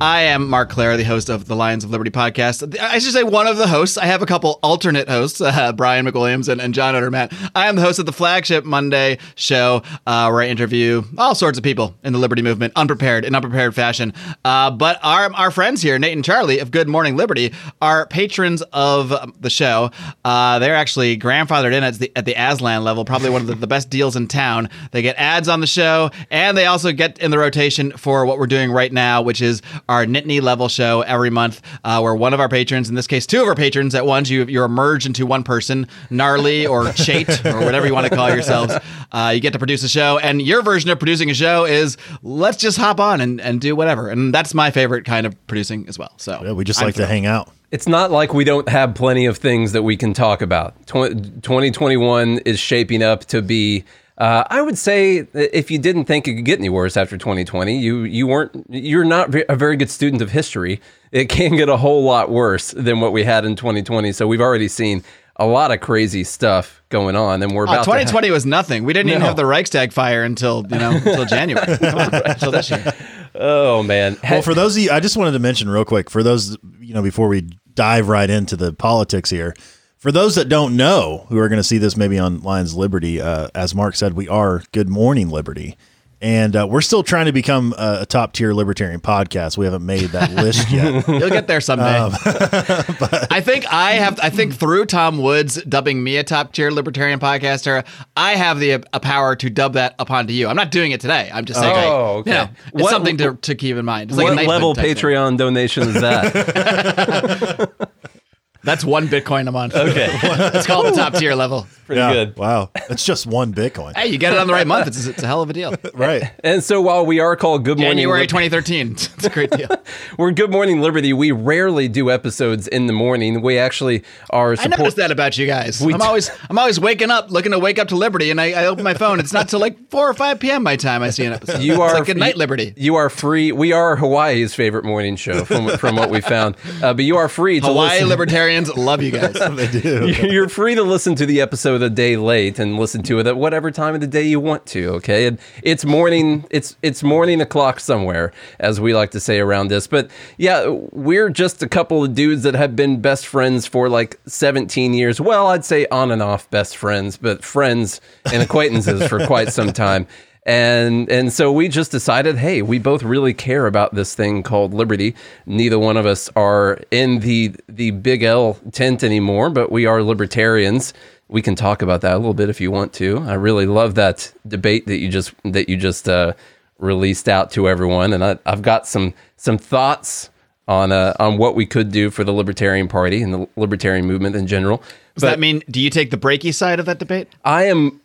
I am Marc Clair, the host of the Lions of Liberty podcast. I should say one of the hosts. I have a couple alternate hosts, uh, Brian McWilliams and, and John Odermatt. I am the host of the flagship Monday show uh, where I interview all sorts of people in the Liberty movement, unprepared, in unprepared fashion. Uh, but our, our friends here, Nate and Charlie of Good Morning Liberty, are patrons of the show. Uh, they're actually grandfathered in at the, at the Aslan level, probably one of the, the best deals in town. They get ads on the show, and they also get in the rotation for what we're doing right now, which is our Nittany level show every month, uh, where one of our patrons, in this case, two of our patrons at once, you you're merged into one person, gnarly or chate or whatever you want to call yourselves. Uh, you get to produce a show, and your version of producing a show is let's just hop on and, and do whatever, and that's my favorite kind of producing as well. So Yeah, we just I'm like to hang out. It's not like we don't have plenty of things that we can talk about. Tw- 2021 is shaping up to be. Uh, I would say if you didn't think it could get any worse after 2020, you you weren't you're not a very good student of history. It can get a whole lot worse than what we had in 2020. So we've already seen a lot of crazy stuff going on, and we're Oh, about to ha- 2020 was nothing. We didn't even have the Reichstag fire until you know until January. On, until this year. oh man, Well, for those of you, I just wanted to mention real quick for those, you know, before we dive right into the politics here, for those that don't know who are going to see this maybe on Lions Liberty, uh, as Marc said, we are Good Morning Liberty. And uh, we're still trying to become a, a top tier libertarian podcast. We haven't made that list yet. You'll get there someday. Um, I think I have. I think through Tom Woods dubbing me a top tier libertarian podcaster, I have the a power to dub that upon to you. I'm not doing it today. I'm just saying. I- Oh, okay. You know, it's What- something to, to keep in mind. It's like what knighthood level type thing. Patreon donation is that? That's one Bitcoin a month. okay, it's called the top tier level. pretty Yeah, good. Wow. It's just one Bitcoin. Hey, you get it on the right month. It's, it's a hell of a deal. Right. And so while we are called Good Morning January Lib- 2013. It's a great deal. We're Good Morning Liberty. We rarely do episodes in the morning. We actually are I support. noticed that about you guys. We I'm d- always I'm always waking up looking to wake up to Liberty, and I, I open my phone. It's not till like four or five p.m. my time I see an episode. You It's are like Good Night Liberty. You are free. We are Hawaii's favorite morning show from from what we found. Uh, but you are free to Hawaii listen. Libertarians love you guys. they do. You're free to listen to the episode a day late and listen to it at whatever time of the day you want to. Okay, and it's morning. It's it's morning o'clock somewhere, as we like to say around this. But yeah, we're just a couple of dudes that have been best friends for like 17 years. Well, I'd say on and off best friends, but friends and acquaintances for quite some time. And and so we just decided, hey, we both really care about this thing called liberty. Neither one of us are in the the big L tent anymore, but we are libertarians. We can talk about that a little bit if you want to. I really love that debate that you just that you just uh, released out to everyone, and I, I've got some some thoughts on uh, on what we could do for the Libertarian Party and the libertarian movement in general. Does that mean do you take the Brakey side of that debate? I am.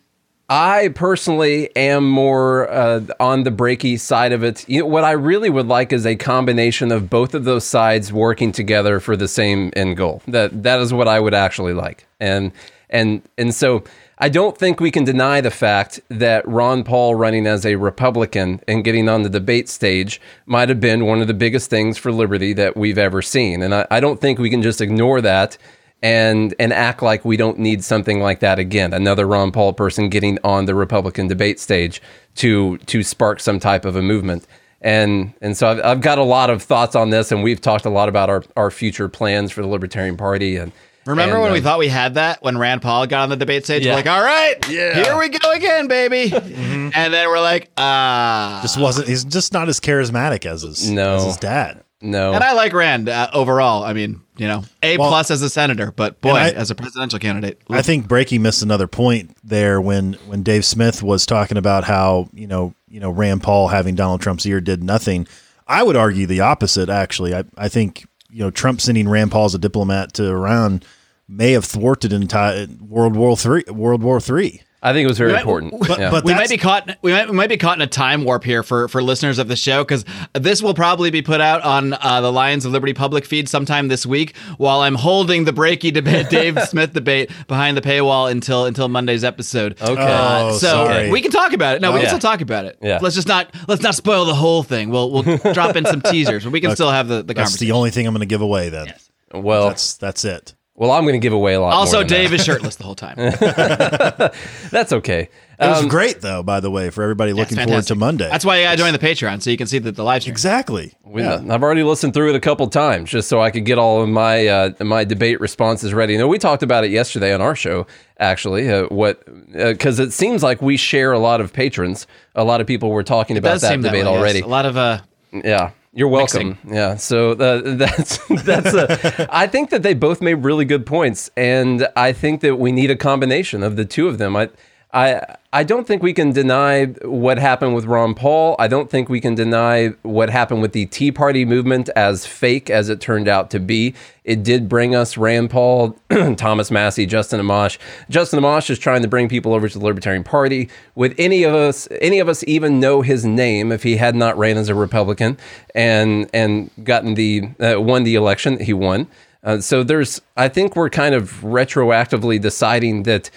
I personally am more uh, on the Brakey side of it. You know, what I really would like is a combination of both of those sides working together for the same end goal. That that is what I would actually like. And and and so I don't think we can deny the fact that Ron Paul running as a Republican and getting on the debate stage might have been one of the biggest things for liberty that we've ever seen. And I, I don't think we can just ignore that and and act like we don't need something like that again. Another Ron Paul person getting on the Republican debate stage to to spark some type of a movement. And and so I've, I've got a lot of thoughts on this, and we've talked a lot about our, our future plans for the Libertarian Party. And Remember and, when we um, thought we had that when Rand Paul got on the debate stage? Yeah. We're like, all right, Yeah. here we go again, baby. And then we're like, ah. Just wasn't, he's just not as charismatic as his, No. as his dad. No? and I like Rand uh, overall. I mean, you know, A Well- plus as a senator, but boy, I- as a presidential candidate, I think Brakey missed another point there when when Dave Smith was talking about how you know you know Rand Paul having Donald Trump's ear did nothing. I would argue the opposite. Actually, I I think you know Trump sending Rand Paul as a diplomat to Iran may have thwarted entire World War three. World War three. I think it was very might- important. But, Yeah. but we might be caught. We might, we might be caught in a time warp here for for listeners of the show because this will probably be put out on uh, the Lions of Liberty public feed sometime this week. While I'm holding the Brakey debate, Dave Smith debate behind the paywall until until Monday's episode. Okay. Uh, Oh, so sorry. we can talk about it. No, we yeah. can still talk about it. Yeah. Let's just not let's not spoil the whole thing. We'll we'll drop in some teasers, but we can still have the the that's conversation. the only thing I'm going to give away. Then well, that's that's it. Well, I'm going to give away a lot. Also, more than Dave is shirtless the whole time. That's okay. It was Um, great though, by the way, for everybody looking forward to. Monday. That's why you gotta join the Patreon so you can see the, the live stream. exactly. Yeah, I've already listened through it a couple times just so I could get all of my uh, my debate responses ready. You know, we talked about it yesterday on our show, actually. Uh, what because it seems like we share a lot of patrons. A lot of people were talking about that seem that debate way, yes. already. A lot of uh, Yeah, you're welcome. Yeah, so uh, that's that's. A, I think that they both made really good points, and I think that we need a combination of the two of them. I. I I don't think we can deny what happened with Ron Paul. I don't think we can deny what happened with the Tea Party movement as fake as it turned out to be. It did bring us Rand Paul, Thomas Massie, Justin Amash. Justin Amash is trying to bring people over to the Libertarian Party. Would any of us any of us even know his name if he had not ran as a Republican and and gotten the uh, won the election that he won? Uh, so there's I think we're kind of retroactively deciding that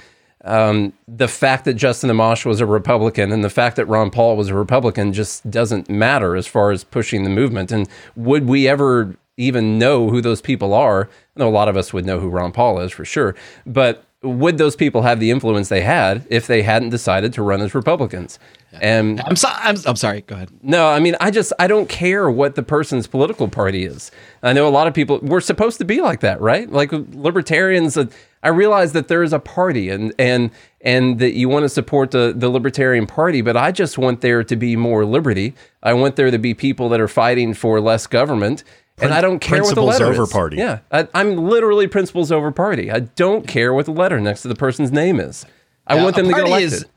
um, the fact that Justin Amash was a Republican and the fact that Ron Paul was a Republican just doesn't matter as far as pushing the movement. And would we ever even know who those people are? I know a lot of us would know who Ron Paul is for sure, but would those people have the influence they had if they hadn't decided to run as Republicans? And I'm, so, I'm I'm sorry. Go ahead. no, I mean, I just I don't care what the person's political party is. I know a lot of people we're supposed to be like that, right? Like libertarians. I realize that there is a party and and and that you want to support the the Libertarian Party, but I just want there to be more liberty. I want there to be people that are fighting for less government. And I don't care what the principles letter over is. party. Yeah, I, I'm literally principles over party. I don't care what the letter next to the person's name is. I Yeah, want them to get party elected. is- it-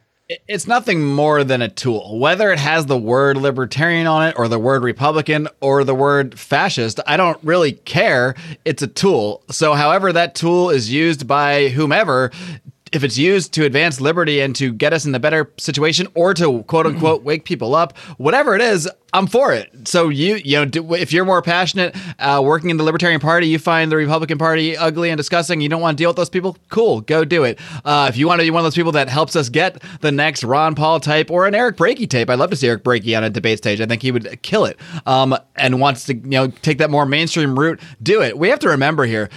it's nothing more than a tool. Whether it has the word libertarian on it, or the word Republican, or the word fascist, I don't really care. It's a tool. So, however that tool is used by whomever, if it's used to advance liberty and to get us in the better situation, or to quote unquote wake people up, whatever it is, I'm for it. So you you know do, if you're more passionate uh, working in the Libertarian Party, you find the Republican Party ugly and disgusting. You don't want to deal with those people. Cool, go do it. Uh, if you want to be one of those people that helps us get the next Ron Paul type or an Eric Brakey type, I'd love to see Eric Brakey on a debate stage. I think he would kill it. Um, and wants to you know take that more mainstream route, do it. We have to remember here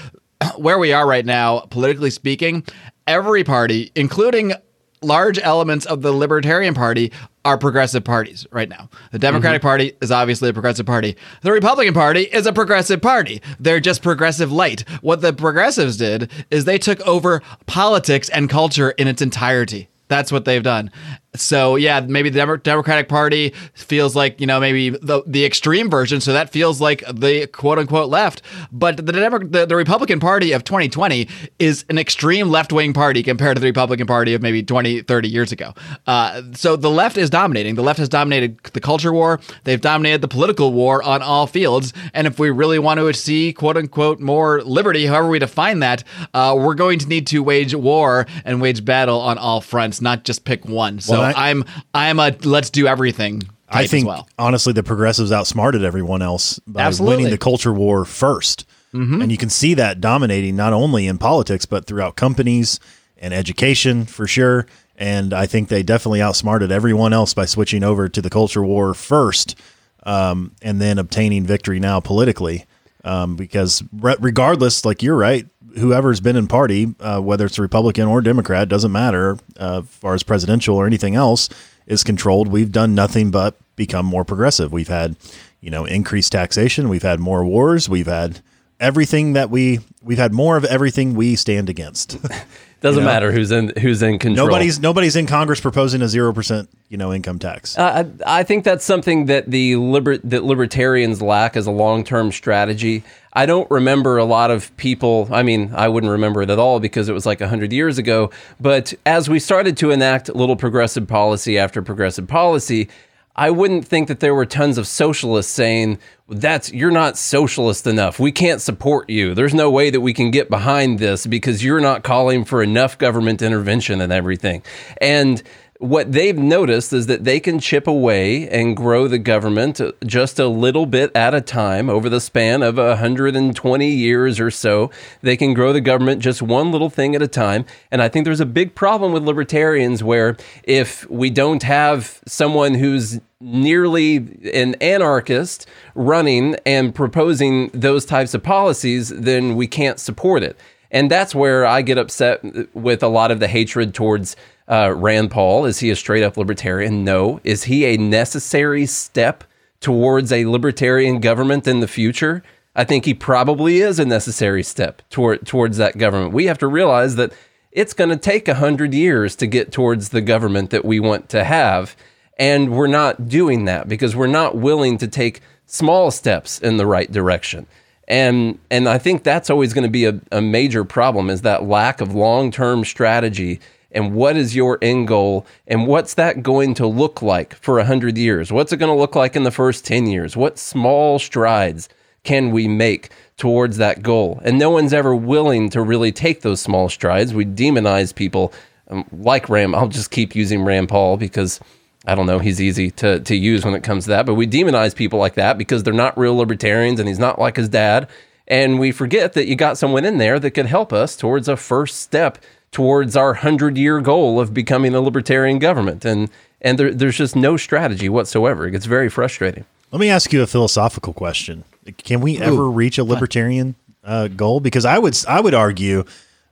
where we are right now, politically speaking. Every party, including large elements of the Libertarian Party are progressive parties right now. The Democratic mm-hmm. Party is obviously a progressive party. The Republican Party is a progressive party. They're just progressive light. What the progressives did is they took over politics and culture in its entirety. That's what they've done. So yeah, maybe the Demo- Democratic Party feels like you know maybe the the extreme version. So that feels like the quote unquote left. But the Demo- the, the Republican Party of 2020 is an extreme left wing party compared to the Republican Party of maybe 20, 30 years ago. Uh, so the left is dominating. The left has dominated the culture war. They've dominated the political war on all fields. And if we really want to see quote unquote more liberty, however we define that, uh, we're going to need to wage war and wage battle on all fronts, not just pick one. So Well, I- I'm I'm a let's do everything. I think as well. honestly, the progressives outsmarted everyone else by Absolutely. winning the culture war 1st Mm-hmm. and you can see that dominating not only in politics but throughout companies and education for sure. And I think they definitely outsmarted everyone else by switching over to the culture war first, um, and then obtaining victory now politically. Um, because re- regardless, like you're right, whoever's been in party, uh, whether it's Republican or Democrat, doesn't matter uh, as far as presidential or anything else is controlled. We've done nothing but become more progressive. We've had, you know, increased taxation. We've had more wars. We've had everything that we we've had more of everything we stand against. Doesn't know? matter who's in who's in control. nobody's nobody's in Congress proposing a zero percent, you know, income tax. Uh, I, I think that's something that the liber- that libertarians lack as a long term strategy. I don't remember a lot of people. I mean, I wouldn't remember it at all because it was like hundred years ago. But as we started to enact little progressive policy after progressive policy, I wouldn't think that there were tons of socialists saying that's you're not socialist enough. We can't support you. There's no way that we can get behind this because you're not calling for enough government intervention and everything. And what they've noticed is that they can chip away and grow the government just a little bit at a time over the span of 120 years or so. They can grow the government just one little thing at a time. And I think there's a big problem with libertarians where if we don't have someone who's nearly an anarchist running and proposing those types of policies, then we can't support it. And that's where I get upset with a lot of the hatred towards uh, Rand Paul. Is he a straight up libertarian? No. Is he a necessary step towards a libertarian government in the future? I think he probably is a necessary step toward, towards that government. We have to realize that it's going to take a hundred years to get towards the government that we want to have. And we're not doing that because we're not willing to take small steps in the right direction. And and I think that's always going to be a, a major problem is that lack of long term strategy and what is your end goal? And what's that going to look like for 100 years? What's it going to look like in the first 10 years? What small strides can we make towards that goal? And no one's ever willing to really take those small strides. We demonize people um, like ram i'll just keep using rand paul because I don't know, he's easy to, to use when it comes to that, but we demonize people like that because they're not real libertarians and he's not like his dad. And we forget that you got someone in there that could help us towards a first step towards our 100 year goal of becoming a libertarian government. And, and there, there's just no strategy whatsoever. It gets very frustrating. Let me ask you a philosophical question. Can we ever reach a libertarian uh, goal? Because I would I would argue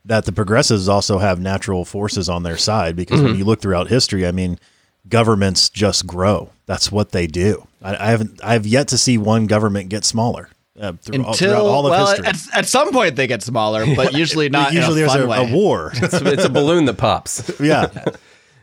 that the progressives also have natural forces on their side. Because mm-hmm. when you look throughout history, I mean, governments just grow. That's what they do. I, I haven't. I have yet to see one government get smaller. Uh, through, Until all well, at, at, some point they get smaller, but usually not. usually a there's a, a, war. it's, it's, a balloon that pops. yeah.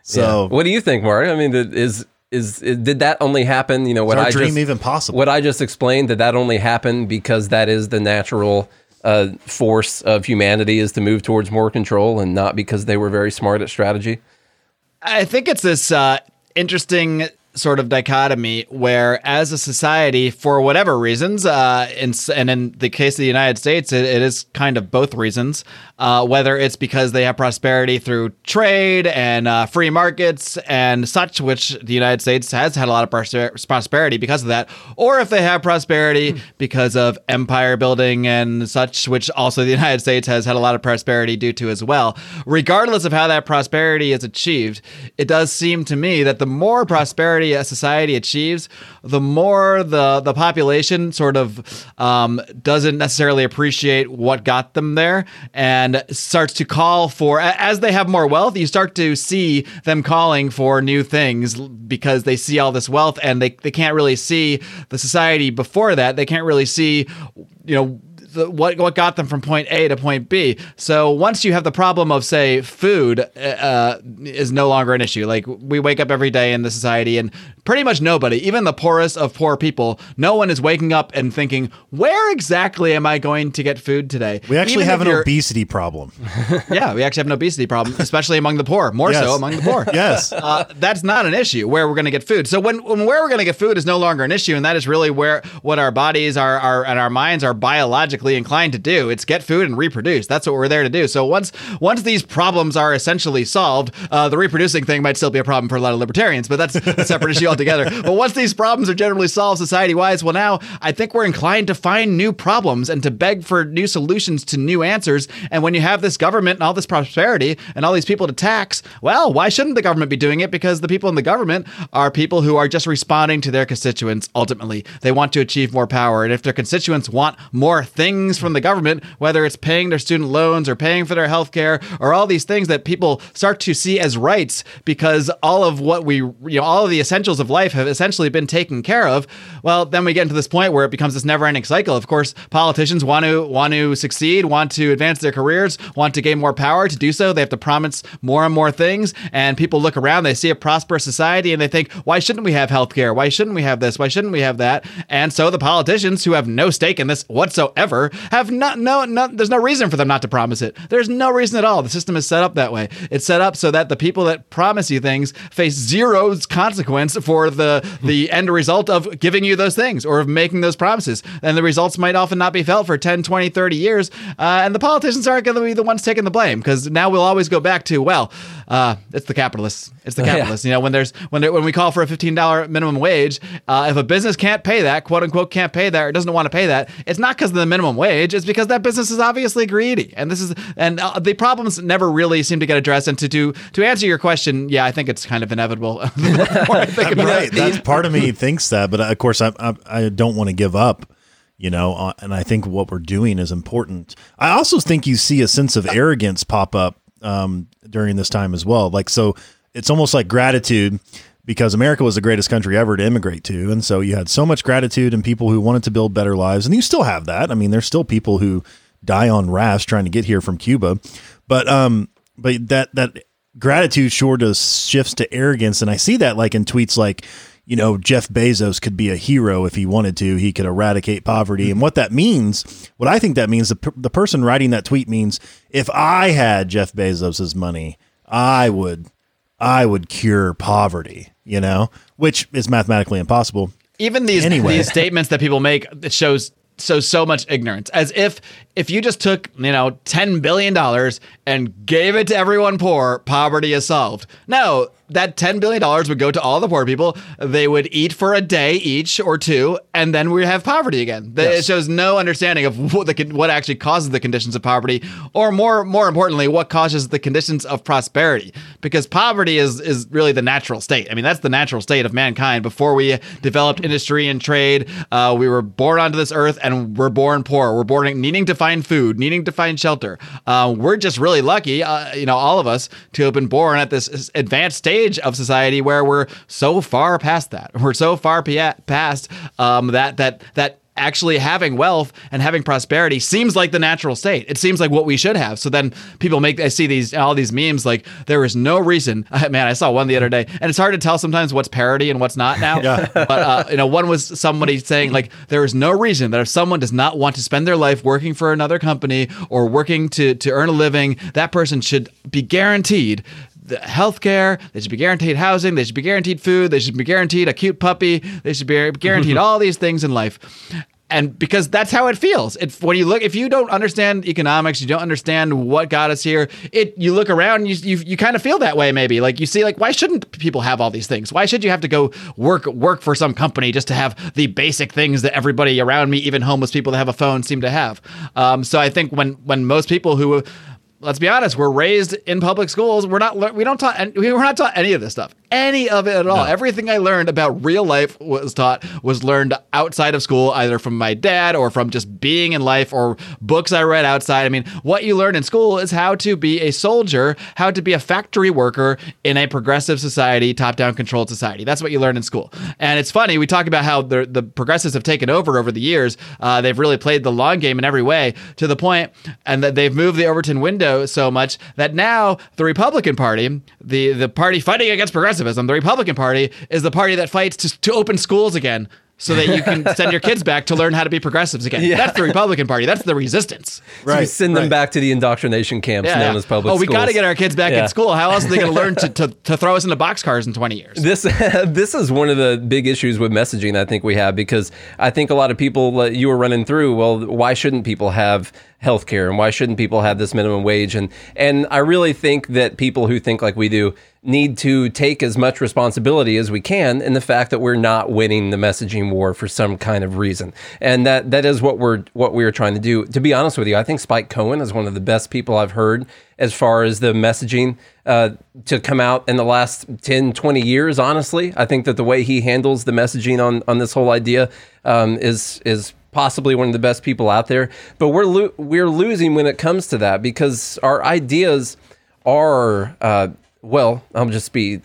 So, yeah. what do you think, Marc? I mean, is, is is did that only happen? You know, what I dream just, even possible? What I just explained did that only happen because that is the natural uh, force of humanity is to move towards more control, and not because they were very smart at strategy. I think it's this uh, interesting sort of dichotomy where, as a society, for whatever reasons, uh, in, and in the case of the United States, it, it is kind of both reasons, uh, whether it's because they have prosperity through trade and uh, free markets and such, which the United States has had a lot of prosperity because of that, or if they have prosperity mm. because of empire building and such, which also the United States has had a lot of prosperity due to as well. Regardless of how that prosperity is achieved, it does seem to me that the more prosperity a society achieves, the more the the population sort of um, doesn't necessarily appreciate what got them there and starts to call for as they have more wealth. You start to see them calling for new things because they see all this wealth and they they can't really see the society before that. They can't really see you know the, what what got them from point A to point B. So once you have the problem of say food uh, uh, is no longer an issue. Like we wake up every day in the society, and pretty much nobody, even the poorest of poor people, no one is waking up and thinking, where exactly am I going to get food today? We actually even have an obesity problem. yeah, we actually have an obesity problem, especially among the poor. More yes. so among the poor. yes, uh, that's not an issue where we're going to get food. So when, when where we're going to get food is no longer an issue, and that is really where what our bodies are, are and our minds are biologically inclined to do. It's get food and reproduce. That's what we're there to do. So once once these problems are essentially solved, uh, the reproducing thing might still be a problem for a lot of libertarians, but that's a separate issue altogether. But once these problems are generally solved society wise, well, now I think we're inclined to find new problems and to beg for new solutions to new answers. And when you have this government and all this prosperity and all these people to tax, well, why shouldn't the government be doing it? Because the people in the government are people who are just responding to their constituents ultimately. They want to achieve more power. And if their constituents want more things, things from the government, whether it's paying their student loans or paying for their health care or all these things that people start to see as rights because all of what we, you know, all of the essentials of life have essentially been taken care of. Well, then we get into this point where it becomes this never-ending cycle. Of course, politicians want to want to succeed, want to advance their careers, want to gain more power. To do so, they have to promise more and more things. And people look around, they see a prosperous society, and they think, why shouldn't we have health care? Why shouldn't we have this? Why shouldn't we have that? And so the politicians who have no stake in this whatsoever have not no no there's no reason for them not to promise it. There's no reason at all. The system is set up that way. It's set up so that the people that promise you things face zero consequence for the the end result of giving you those things or of making those promises. And the results might often not be felt for 10, 20, 30 years. Uh, and the politicians aren't going to be the ones taking the blame because now we'll always go back to well, uh, it's the capitalists. It's the capitalists. Yeah. You know, when there's when when we call for a fifteen dollar minimum wage, uh, if a business can't pay that, quote unquote, can't pay that or doesn't want to pay that, it's not because of the minimum wage. is because that business is obviously greedy. And this is and uh, the problems never really seem to get addressed. And to do to answer your question, yeah, I think it's kind of inevitable. right. That's part of me thinks that, but uh, of course, I I, I don't want to give up you know, uh, and I think what we're doing is important. I also think you see a sense of arrogance pop up um, during this time as well. Like, so it's almost like gratitude because America was the greatest country ever to immigrate to. And so you had so much gratitude and people who wanted to build better lives. And you still have that. I mean, there's still people who die on rafts trying to get here from Cuba. But, um, but that, that gratitude sure does shifts to arrogance. And I see that like in tweets like, you know, Jeff Bezos could be a hero if he wanted to. He could eradicate poverty. And what that means, what I think that means, the, the person writing that tweet means if I had Jeff Bezos's money, I would, I would cure poverty, you know, which is mathematically impossible. Even these Anyway. these statements that people make it shows so so much ignorance. As if if you just took, you know, 10 billion dollars and gave it to everyone poor, poverty is solved. No, that 10 billion dollars would go to all the poor people. They would eat for a day each or two and then we have poverty again. The- It shows no understanding of what the what actually causes the conditions of poverty or more more importantly what causes the conditions of prosperity because poverty is is really the natural state. I mean, that's the natural state of mankind before we developed industry and trade. Uh, we were born onto this earth and we're born poor. We're born needing to find food, needing to find shelter. Uh, we're just really lucky, uh, you know, all of us to have been born at this advanced stage of society where we're so far past that. We're so far pa- past um, that that that actually having wealth and having prosperity seems like the natural state. It seems like what we should have. So then people make I see these all these memes like there is no reason. Man, I saw one the other day, and it's hard to tell sometimes what's parody and what's not now. But uh, you know, one was somebody saying like there is no reason that if someone does not want to spend their life working for another company or working to to earn a living, that person should be guaranteed the health care, they should be guaranteed housing, they should be guaranteed food, they should be guaranteed a cute puppy, they should be guaranteed all these things in life. And because that's how it feels. If when you look, if you don't understand economics, you don't understand what got us here. It you look around, you you, you kind of feel that way. Maybe like you see, like why shouldn't people have all these things? Why should you have to go work work for some company just to have the basic things that everybody around me, even homeless people that have a phone, seem to have? Um, so I think when when most people who let's be honest, we're raised in public schools. We're not, we don't taught, we're not taught any of this stuff, any of it at all. Everything I learned about real life was taught, was learned outside of school, either from my dad or from just being in life or books I read outside. I mean, what you learn in school is how to be a soldier, how to be a factory worker in a progressive society, top down controlled society. That's what you learn in school. And it's funny, we talk about how the, the progressives have taken over over the years. Uh, they've really played the long game in every way to the point, and that they've moved the Overton window so much that now the Republican Party, the, the party fighting against progressivism, the Republican Party is the party that fights to, to open schools again. So that you can send your kids back to learn how to be progressives again. That's the Republican Party. That's the resistance. So we send them right. back to the indoctrination camps Yeah, known yeah. as public oh, we schools. got to get our kids back Yeah. in school. How else are they going to learn to, to, to throw us into boxcars in 20 years? This this is one of the big issues with messaging I think we have because I think a lot of people uh, you were running through. Well, why shouldn't people have health care and why shouldn't people have this minimum wage? And and I really think that people who think like we do need to take as much responsibility as we can in the fact that we're not winning the messaging war for some kind of reason. And that that is what we're what we're trying to do. To be honest with you, I think Spike Cohen is one of the best people I've heard as far as the messaging uh, to come out in the last 10, 20 years, honestly. I think that the way he handles the messaging on, on this whole idea um, is is possibly one of the best people out there. But we're lo- we're losing when it comes to that because our ideas are uh, well, I'll just be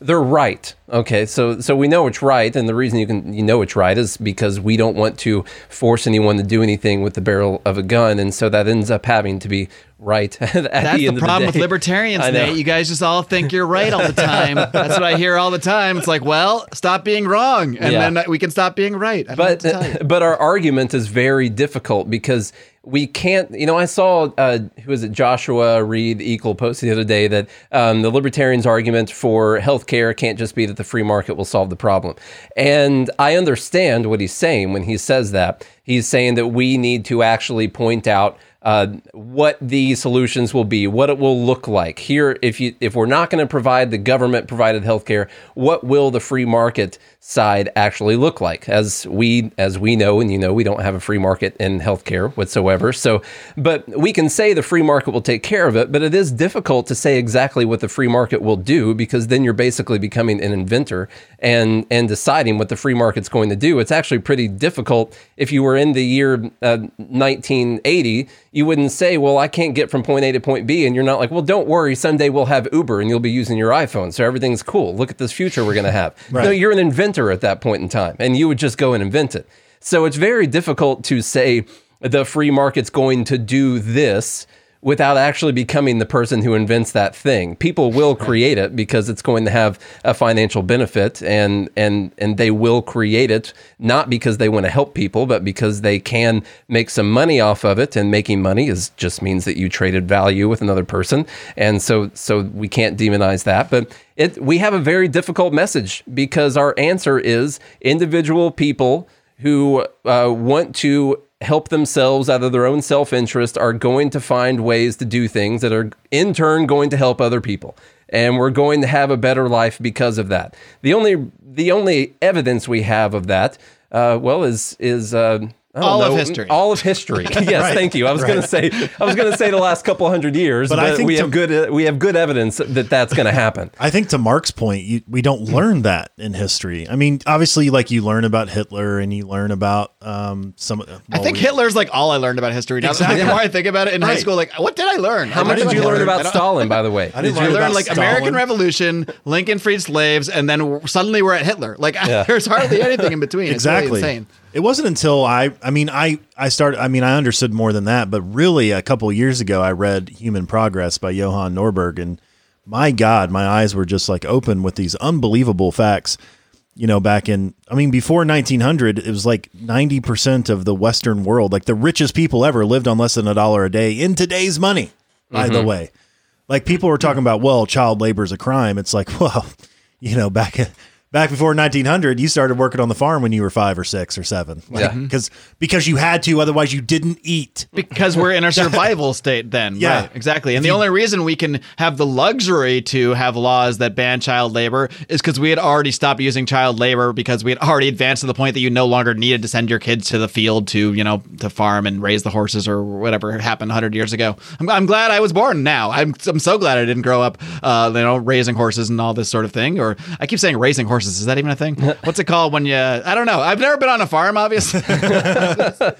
they're right. Okay, so so we know it's right, and the reason you can you know it's right is because we don't want to force anyone to do anything with the barrel of a gun, and so that ends up having to be right. at That's the, the end problem of with the day. libertarians. Nate. You guys just all think you're right all the time. That's what I hear all the time. It's like, well, stop being wrong, and Yeah. then we can stop being right. But to tell you. but our argument is very difficult because we can't you know i saw uh, who was it joshua reed Eakle post the other day that um, the libertarians argument for healthcare can't just be that the free market will solve the problem. And i understand what he's saying when he says that. He's saying that we need to actually point out uh, what the solutions will be, what it will look like. Here, if you if we're not going to provide the government provided healthcare, what will the free market side actually look like? As we as we know, and you know, we don't have a free market in healthcare whatsoever. So, but we can say the free market will take care of it, but it is difficult to say exactly what the free market will do because then you're basically becoming an inventor and and deciding what the free market's going to do. It's actually pretty difficult if you were in the year uh, 1980 you wouldn't say, well, I can't get from point A to point B. And you're not like, well, don't worry. Someday we'll have Uber and you'll be using your iPhone. So everything's cool. Look at this future we're going to have. right. No, you're an inventor at that point in time and you would just go and invent it. So it's very difficult to say the free market's going to do this without actually becoming the person who invents that thing. People will create it because it's going to have a financial benefit and and and they will create it not because they want to help people but because they can make some money off of it and making money is just means that you traded value with another person. And so so we can't demonize that, but it we have a very difficult message because our answer is individual people who uh, want to help themselves out of their own self interest are going to find ways to do things that are in turn going to help other people. And we're going to have a better life because of that. The only the only evidence we have of that, uh, well, is is uh, all know, of history. All of history. yes, right. thank you. I was right. going to say I was going to say the last couple hundred years, but, but I think we to, have good we have good evidence that that's going to happen. I think to Marc's point, you, we don't learn that in history. I mean, obviously, like you learn about Hitler and you learn about um, some. Well, I think we, Hitler's like all I learned about history. Now, exactly. The more I think about it in right. high school, like what did I learn? How much did you learn about Stalin? By the way, I did you learn like Stalin. American Revolution, Lincoln freed slaves, and then suddenly we're at Hitler. Like yeah. there's hardly anything in between. Exactly. It's really insane. It wasn't until I, I mean, I, I started, I mean, I understood more than that, but really a couple years ago, I read Human Progress by Johan Norberg, and my God, my eyes were just like open with these unbelievable facts. You know, back in, I mean, before 1900, it was like 90% of the Western world, like the richest people ever lived on less than a dollar a day in today's money, by mm-hmm. the way. Like people were talking about, well, child labor is a crime. It's like, well, you know, back back before 1900 you started working on the farm when you were five or six or seven. Like, yeah. Because because you had to otherwise you didn't eat. Because we're in a survival state then. Yeah. Right, exactly. And the only reason we can have the luxury to have laws that ban child labor is because we had already stopped using child labor because we had already advanced to the point that you no longer needed to send your kids to the field to you know to farm and raise the horses or whatever happened 100 years ago. I'm, I'm glad i was born now. I'm, I'm so glad i didn't grow up uh, you know raising horses and all this sort of thing. Or i keep saying raising horses horses. Is that even a thing? What's it called when you? I don't know. I've never been on a farm, obviously.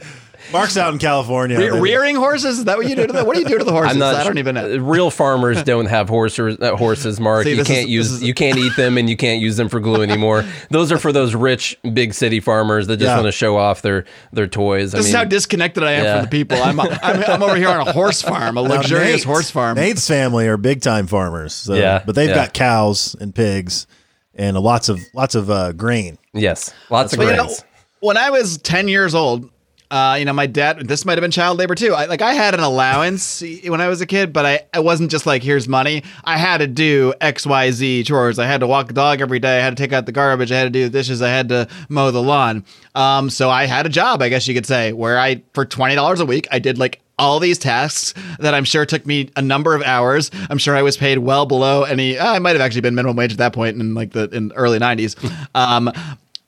Marc's out in California. Re- rearing horses? Is that what you do to the? What do you do to the horses? Not, I don't even know. Real farmers don't have horses. Uh, horses, Marc. See, you can't is, use. You can't eat them, and you can't use them for glue anymore. those are for those rich big city farmers that just yeah. want to show off their their toys. This I mean, is how disconnected I am yeah. from the people. I'm, I'm, I'm over here on a horse farm, a luxurious horse farm. Nate's family are big time farmers. So, yeah, but they've yeah. got cows and pigs and lots of lots of uh, grain. Yes, lots That's of grains. You know, when I was ten years old, uh, you know, my dad. This might have been child labor too. I, like I had an allowance when I was a kid, but I, I wasn't just like here's money. I had to do X Y Z chores. I had to walk the dog every day. I had to take out the garbage. I had to do the dishes. I had to mow the lawn. Um, so I had a job, I guess you could say, where I for twenty dollars a week, I did like all these tasks that I'm sure took me a number of hours. I'm sure I was paid well below any. I might have actually been minimum wage at that point in like the in early '90s. Um,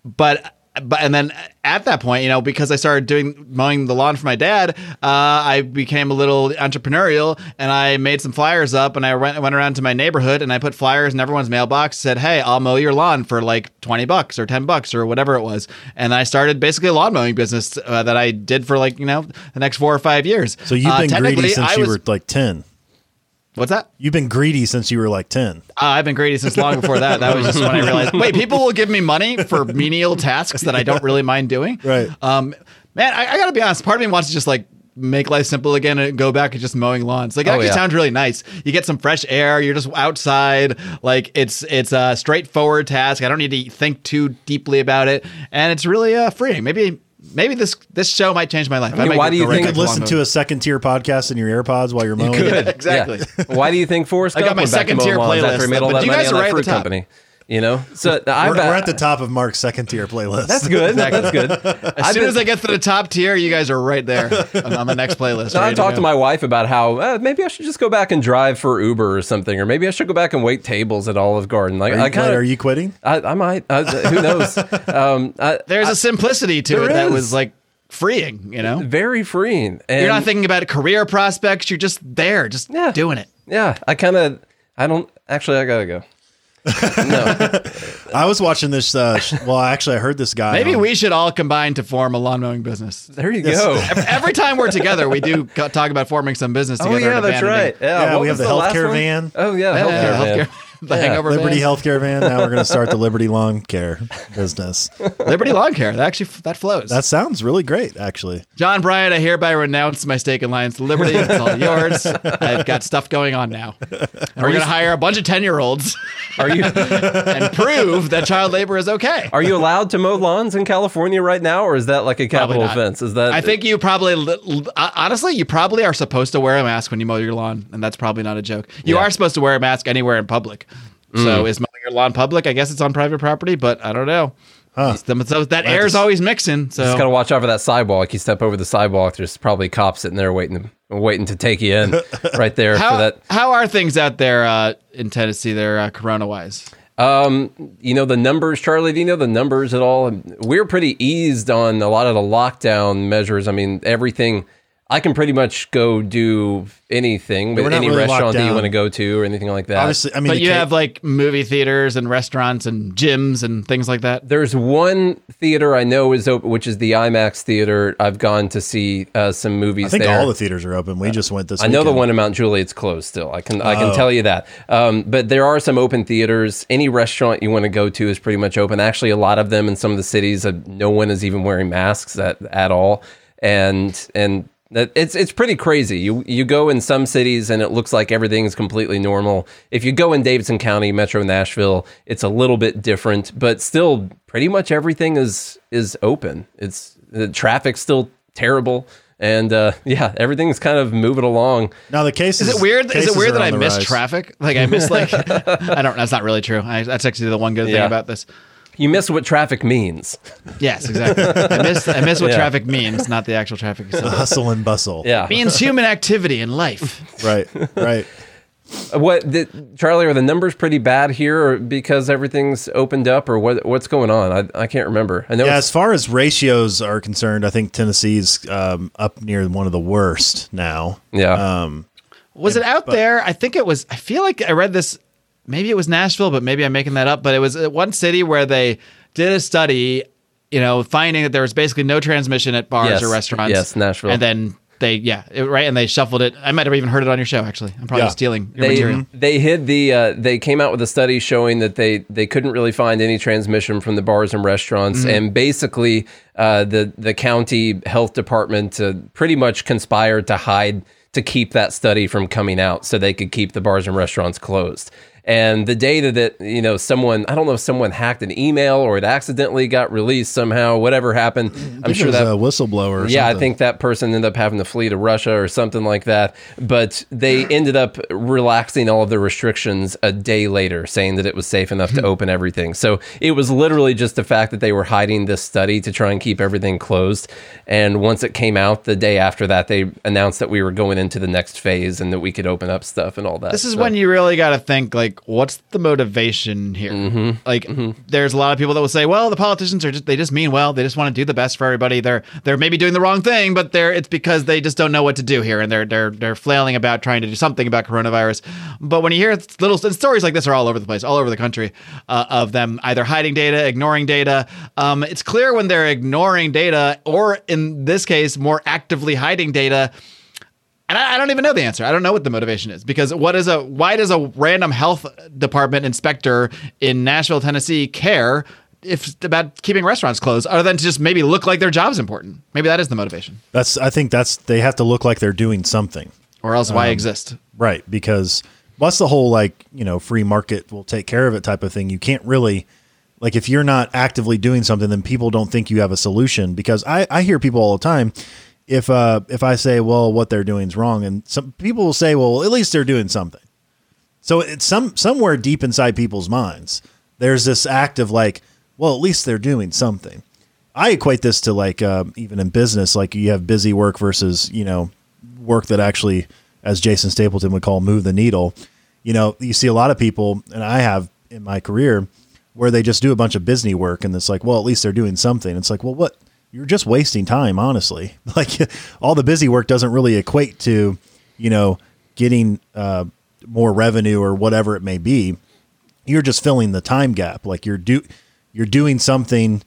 but but and then at that point, you know, because I started doing mowing the lawn for my dad, uh, I became a little entrepreneurial, and I made some flyers up, and I went, went around to my neighborhood, and I put flyers in everyone's mailbox, said, "Hey, I'll mow your lawn for like twenty bucks or ten bucks or whatever it was," and I started basically a lawn mowing business uh, that I did for like you know the next four or five years. So you've uh, been greedy since you were like ten. What's that? You've been greedy since you were like 10. Uh, I've been greedy since long before that. That was just when I realized, wait, people will give me money for menial tasks that I don't really mind doing. Right. Um, man, I, I got to be honest. Part of me wants to just like make life simple again and go back to just mowing lawns. Like it oh, actually yeah. sounds really nice. You get some fresh air. You're just outside. Like it's it's a straightforward task. I don't need to think too deeply about it, and it's really uh, freeing. Maybe maybe this this show might change my life. I mean, why do you think you could listen to a second tier podcast in your AirPods while you're mowing? You could. exactly. Yeah. Why do you think Forrest I got my second tier playlist. After he made all that money on that fruit company. You know, so I We're, we're at the top of Marc's second tier playlist. That's good. That's good. As soon as I get to the top tier, you guys are right there on, on the next playlist. So I ready talked go. to my wife about how uh, maybe I should just go back and drive for Uber or something, or maybe I should go back and wait tables at Olive Garden. Like Are you, I kinda, are you quitting? I, I might. Uh, who knows? Um, I, There's a simplicity to There it that is. was like freeing, you know? very freeing. And You're not thinking about career prospects. You're just there, just Yeah. doing it. Yeah, I kind of. I don't actually. I gotta go. No, I was watching this. Uh, well, actually, I heard this guy. Maybe on- we should all combine to form a lawn mowing business. there you go. Every time we're together, we do talk about forming some business Oh yeah, that's abandoning- right. Yeah, Yeah, we have was the last healthcare van. Oh yeah, Yeah, healthcare yeah, van. Healthcare. The Yeah. hangover Liberty van. Healthcare van. Now we're going to start the Liberty Lawn Care business. Liberty Lawn Care. That actually that flows. That sounds really great, actually. John Bryant, I hereby renounce my stake in Lions Liberty. It's all yours. I've got stuff going on now. And we're going to hire a bunch of 10 year olds Are you and prove that child labor is okay. are you allowed to mow lawns in California right now, or is that like a capital offense? Is that I think you probably, uh, honestly, you probably are supposed to wear a mask when you mow your lawn, and that's probably not a joke. You Yeah. are supposed to wear a mask anywhere in public. So is mowing your lawn public? I guess it's on private property, but I don't know. So, so that air's to- always mixing. So Just gotta watch out for that sidewalk. You step over the sidewalk, there's probably cops sitting there waiting to waiting to take you in, right there how, for that. how are things out there uh, in Tennessee? There, uh, corona wise. Um, you know the numbers, Charlie. Do you know the numbers at all? We're pretty eased on a lot of the lockdown measures. I mean, everything. I can pretty much go do anything we're with any really restaurant that you want to go to or anything like that. Obviously, I mean, But you ca- have like movie theaters and restaurants and gyms and things like that. There's one theater I know is open, which is the IMAX theater. I've gone to see uh, some movies I think there. all the theaters are open. We just went this. I know the one in Mount Juliet's closed still. I can I can Oh. tell you that. Um, but there are some open theaters. Any restaurant you want to go to is pretty much open. Actually, a lot of them in some of the cities, uh, no one is even wearing masks at, at all. And and that it's it's pretty crazy. You you go in some cities and it looks like everything is completely normal. If you go in Davidson County, Metro Nashville, it's a little bit different, but still pretty much everything is is open. It's the traffic's still terrible. And uh, yeah, everything's kind of moving along. Now the cases. Is it weird? Is it weird that I the miss rise. traffic? Like I miss like I don't. That's not really true. I, that's actually the one good thing Yeah. about this. You miss what traffic means. Yes, exactly. I miss I miss what Yeah. traffic means, not the actual traffic itself. Hustle and bustle. Yeah. means human activity in life. Right. Right. What the, Charlie? Are the numbers pretty bad here, or because everything's opened up, or what? What's going on? I, I can't remember. I know. Yeah, it's- as far as ratios are concerned, I think Tennessee's um, up near one of the worst now. yeah. Um, Was it out there? I think it was. I feel like I read this. Maybe it was Nashville, but maybe I'm making that up. But it was uh, one city where they did a study, you know, finding that there was basically no transmission at bars Yes. or restaurants. Yes, Nashville. And then they, yeah, it, right, and they shuffled it. I might have even heard it on your show. Actually, I'm probably Yeah. stealing your they material. they hid the uh, they came out with a study showing that they they couldn't really find any transmission from the bars and restaurants Mm-hmm. and basically uh, the the county health department uh, pretty much conspired to hide to keep that study from coming out so they could keep the bars and restaurants closed and the data that you know someone I don't know if someone hacked an email or it accidentally got released somehow whatever happened I'm sure that a whistleblower. Or yeah, I think that person ended up having to flee to Russia or something like that. But they ended up relaxing all of the restrictions a day later, saying that it was safe enough to open everything. So it was literally just the fact that they were hiding this study to try and keep everything closed. And once it came out the day after that, they announced that we were going into the next phase and that we could open up stuff and all that. This is So- when you really got to think like, what's the motivation here? Mm-hmm. Like, there's a lot of people that will say, well, the politicians are just they just mean well. They just want to do the best for everybody. They're they're maybe doing the wrong thing, but they're it's because they just don't know what to do here, and they're they're they're flailing about trying to do something about coronavirus. But when you hear little stories like this are all over the place, all over the country, uh, of them either hiding data, ignoring data. Um, it's clear when they're ignoring data, or in this case, more actively hiding data. And I, I don't even know the answer. I don't know what the motivation is because what is a why does a random health department inspector in Nashville, Tennessee care if about keeping restaurants closed other than to just maybe look like their job's important? Maybe that is the motivation. that's. I think that's. They have to look like they're doing something. Or else why um, exist? Right, because what's the whole like you know free market will take care of it type of thing. You can't really like if you're not actively doing something, then people don't think you have a solution. Because I I hear people all the time. If uh if I say well what they're doing is wrong, and some people will say well at least they're doing something. So it's some somewhere deep inside people's minds there's this act of like, well, at least they're doing something. I equate this to like uh, even in business, like you have busy work versus you know work that actually, as Jason Stapleton would call, move the needle. You know, you see a lot of people, and I have in my career, where they just do a bunch of busy work, and it's like, well, at least they're doing something. It's like, well, what? You're just wasting time, honestly. Like all the busy work doesn't really equate to, you know, getting uh, more revenue or whatever it may be. You're just filling the time gap. Like you're do you're doing something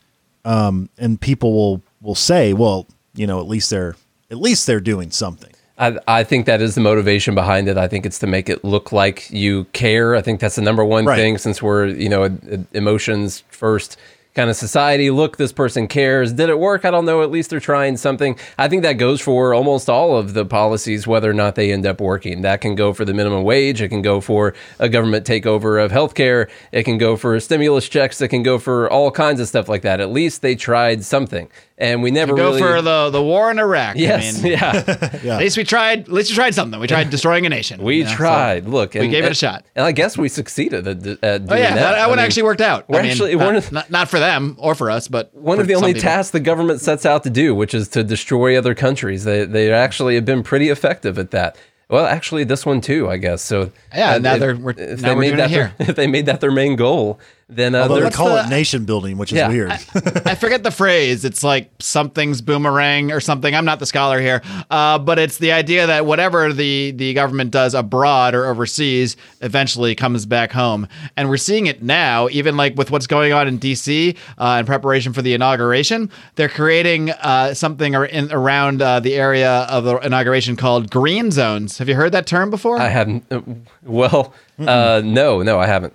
um, and people will will say, well, you know, at least they're at least they're doing something. I, I think that is the motivation behind it. I think it's to make it look like you care. I think that's the number one Right. thing since we're, you know, emotions first kind of society. Look, this person cares. Did it work? I don't know. At least they're trying something. I think that goes for almost all of the policies, whether or not they end up working. That can go for the minimum wage. It can go for a government takeover of healthcare. It can go for stimulus checks. It can go for all kinds of stuff like that. At least they tried something. And we never Go really. for the the war in Iraq. yes. I mean, yeah. At least we tried. At least we tried something. We tried destroying a nation. We you know, so- tried. Look, we and- gave it a shot. and I guess we succeeded at, at doing Oh yeah, that. that, that one I mean, actually worked out. we're I mean, actually not, one of- not, not for them or for us, but One of the only people. tasks the government sets out to do, which is to destroy other countries. They they actually have been pretty effective at that. Well, actually, this one too, I guess. So Yeah, uh, now if- they're- we're- if now they we're made that their, if they made that their main goal, then uh, Although they're- call the- it nation building, which is Yeah. weird. I forget the phrase. It's like something's boomerang or something. I'm not the scholar here, uh, but it's the idea that whatever the the government does abroad or overseas eventually comes back home, and we're seeing it now. Even like with what's going on in D.C. Uh, in preparation for the inauguration, they're creating uh, something ar- in, around uh, the area of the inauguration called green zones. Have you heard that term before? I haven't. uh, Well, uh, no, no, I haven't.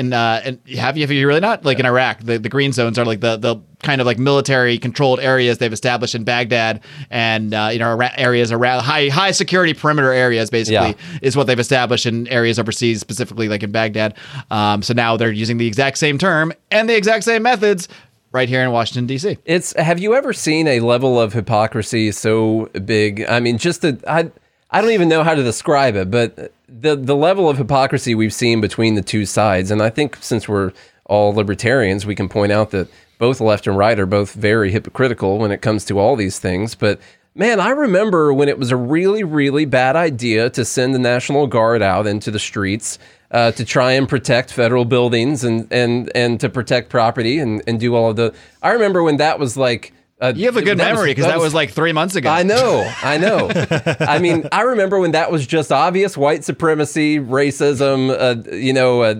In uh and have you have you really not like in Iraq the, the green zones are like the the kind of like military controlled areas they've established in Baghdad and uh, you know ara- areas around high high security perimeter areas basically Yeah. is what they've established in areas overseas specifically like in Baghdad um, so now they're using the exact same term and the exact same methods right here in Washington D.C. It's have you ever seen a level of hypocrisy so big? I mean, just the I I don't even know how to describe it, but the the level of hypocrisy we've seen between the two sides, and I think since we're all libertarians, we can point out that both left and right are both very hypocritical when it comes to all these things, but Man, I remember when it was a really, really bad idea to send the National Guard out into the streets uh, to try and protect federal buildings and and and to protect property and, and do all of the. I remember when that was like. Uh, You have a good memory because that, was like three months ago. I know, I know. I mean, I remember when that was just obvious white supremacy, racism, uh, you know, uh,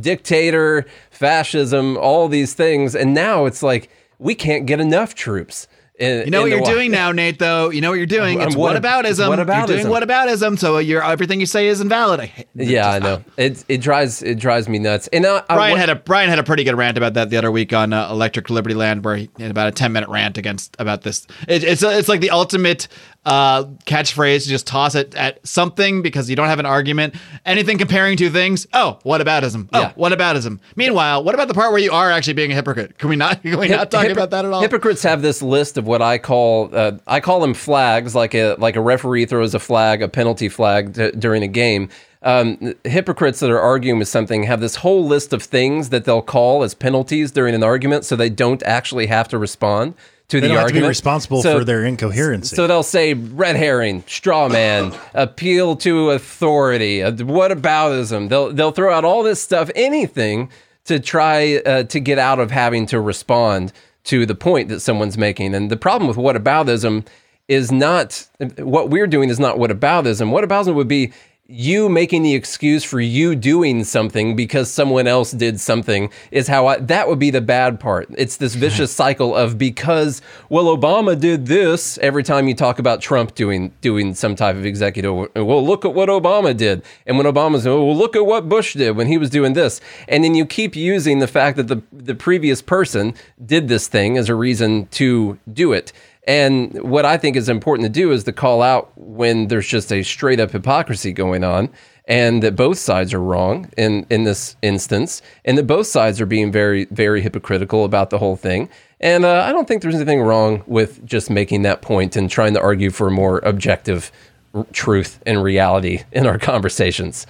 dictator, fascism, all these things, and now it's like we can't get enough troops. In, You know what you're doing now, Nate. Though you know what you're doing. It's what- whataboutism. whataboutism. You're doing whataboutism. So you're everything you say is invalid. I Yeah, I know. It it drives it drives me nuts. And I, I, Brian had a Brian had a pretty good rant about that the other week on uh, Electric Liberty Land, where he had about a ten minute rant against about this. It, it's it's like the ultimate uh, catchphrase. to Just toss it at something because you don't have an argument. Anything comparing two things. Oh, what aboutism? Oh, Yeah. what aboutism? Meanwhile, what about the part where you are actually being a hypocrite? Can we not? Can we not talk Hypocr- about that at all? Hypocrites have this list of what I call uh, I call them flags, like a like a referee throws a flag, a penalty flag t- during a game. Um, hypocrites that are arguing with something have this whole list of things that they'll call as penalties during an argument, so they don't actually have to respond to They the don't have to argument. be responsible So- for their incoherency. so they'll say red herring, straw man, appeal to authority, uh, whataboutism. They'll they'll throw out all this stuff, anything to try uh, to get out of having to respond to the point that someone's making. And the problem with whataboutism is not what we're doing is not whataboutism. Whataboutism would be you making the excuse for you doing something because someone else did something is how I, that would be the bad part. It's this vicious cycle of because well Obama did this every time you talk about Trump doing doing some type of executive well look at what Obama did and when Obama's oh well, look at what Bush did when he was doing this and then you keep using the fact that the the previous person did this thing as a reason to do it. And what I think is important to do is to call out when there's just a straight up hypocrisy going on and that both sides are wrong in, in this instance and that both sides are being very, very hypocritical about the whole thing. And uh, I don't think there's anything wrong with just making that point and trying to argue for more objective r- truth and reality in our conversations.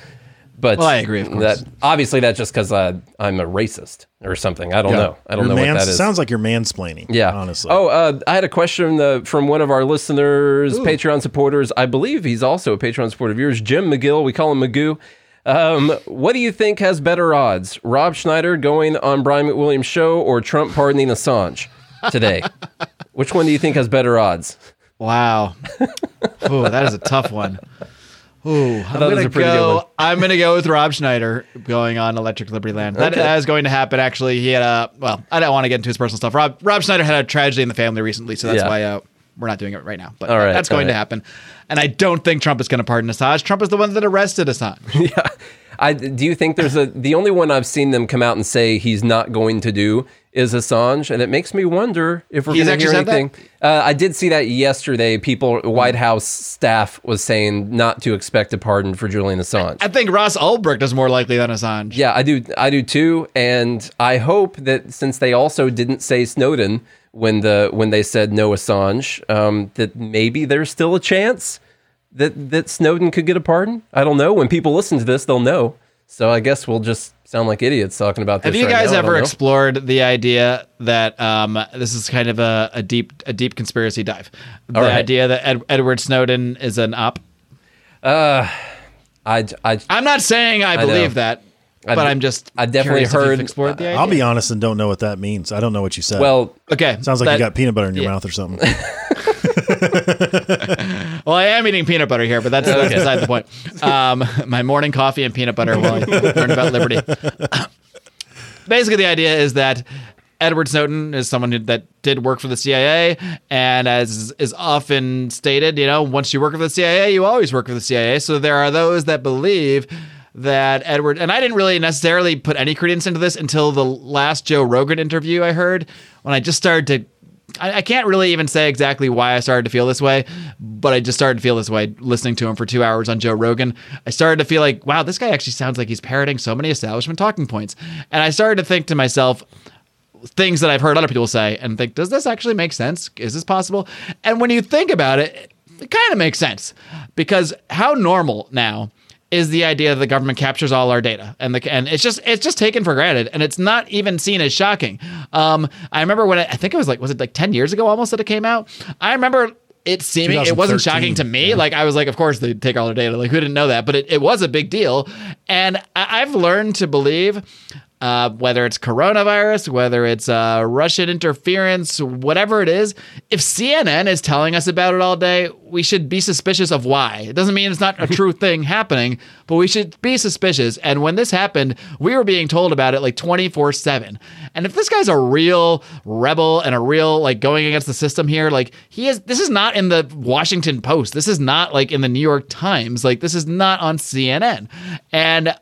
But Well, I agree, of course. That, obviously, that's just because I'm a racist or something. I don't know. I don't You're know what that is. Sounds like you're mansplaining. Yeah. honestly. Oh, uh, I had a question uh, from one of our listeners, Patreon supporters. I believe he's also a Patreon supporter of yours, Jim McGill. We call him Magoo. Um, what do you think has better odds? Rob Schneider going on Brian McWilliams' show or Trump pardoning Assange today? Which one do you think has better odds? Wow. Ooh, that is a tough one. Ooh, I'm thought it was gonna a pretty good go. one. I'm gonna go with Rob Schneider going on Electric Liberty Land. That, Okay. that is going to happen. Actually, he had a. Well, I don't want to get into his personal stuff. Rob Rob Schneider had a tragedy in the family recently, so that's Yeah. why uh, we're not doing it right now. But right, that's going to happen. And I don't think Trump is going to pardon Assange. Trump is the one that arrested Assange. yeah. I, do you think there's a the only one I've seen them come out and say he's not going to do is Assange, and it makes me wonder if we're going to hear anything. Uh, I did see that yesterday. People, White House staff was saying not to expect a pardon for Julian Assange. I think Ross Ulbricht is more likely than Assange. yeah, I do. I do too, and I hope that since they also didn't say Snowden when the when they said no Assange, um, that maybe there's still a chance that that Snowden could get a pardon. I don't know. When people listen to this, they'll know. So I guess we'll just sound like idiots talking about this. Have you right guys now. Ever explored the idea that um, this is kind of a, a deep a deep conspiracy dive? The All right. idea that Ed, Edward Snowden is an op. I, I, I'm not saying I know. believe that, I but d- I'm just I definitely curious if you've heard- explored the idea. I'll be honest and don't know what that means. I don't know what you said. well, okay. sounds like that- you got peanut butter in your yeah. mouth or something. Well, I am eating peanut butter here, but that's, that's beside the point. Um, my morning coffee and peanut butter while I learn about liberty. Basically, the idea is that Edward Snowden is someone who, that did work for the CIA, and as is often stated, you know, once you work for the CIA, you always work for the CIA. So there are those that believe that Edward and I didn't really necessarily put any credence into this until the last Joe Rogan interview I heard when I just started to I, I can't really even say exactly why I started to feel this way, but I just started to feel this way listening to him for two hours on Joe Rogan. I started to feel like, wow, this guy actually sounds like he's parroting so many establishment talking points. And I started to think to myself, things that I've heard other people say and think, does this actually make sense? Is this possible? And when you think about it, it kind of makes sense because how normal now is the idea that the government captures all our data and the and it's just it's just taken for granted and it's not even seen as shocking. Um, I remember when it, I think it was like was it like ten years ago almost that it came out. I remember it seeming it wasn't shocking to me. Like I was like, of course they take all our data. Like who didn't know that? But it, it was a big deal, and I, I've learned to believe uh, whether it's coronavirus, whether it's uh, Russian interference, whatever it is, if CNN is telling us about it all day, we should be suspicious of why. It doesn't mean it's not a true thing happening, but we should be suspicious. And when this happened, we were being told about it like 24 7. And if this guy's a real rebel and a real, like, going against the system here, like, he is, this is not in the Washington Post. This is not like in the New York Times. Like, this is not on CNN. And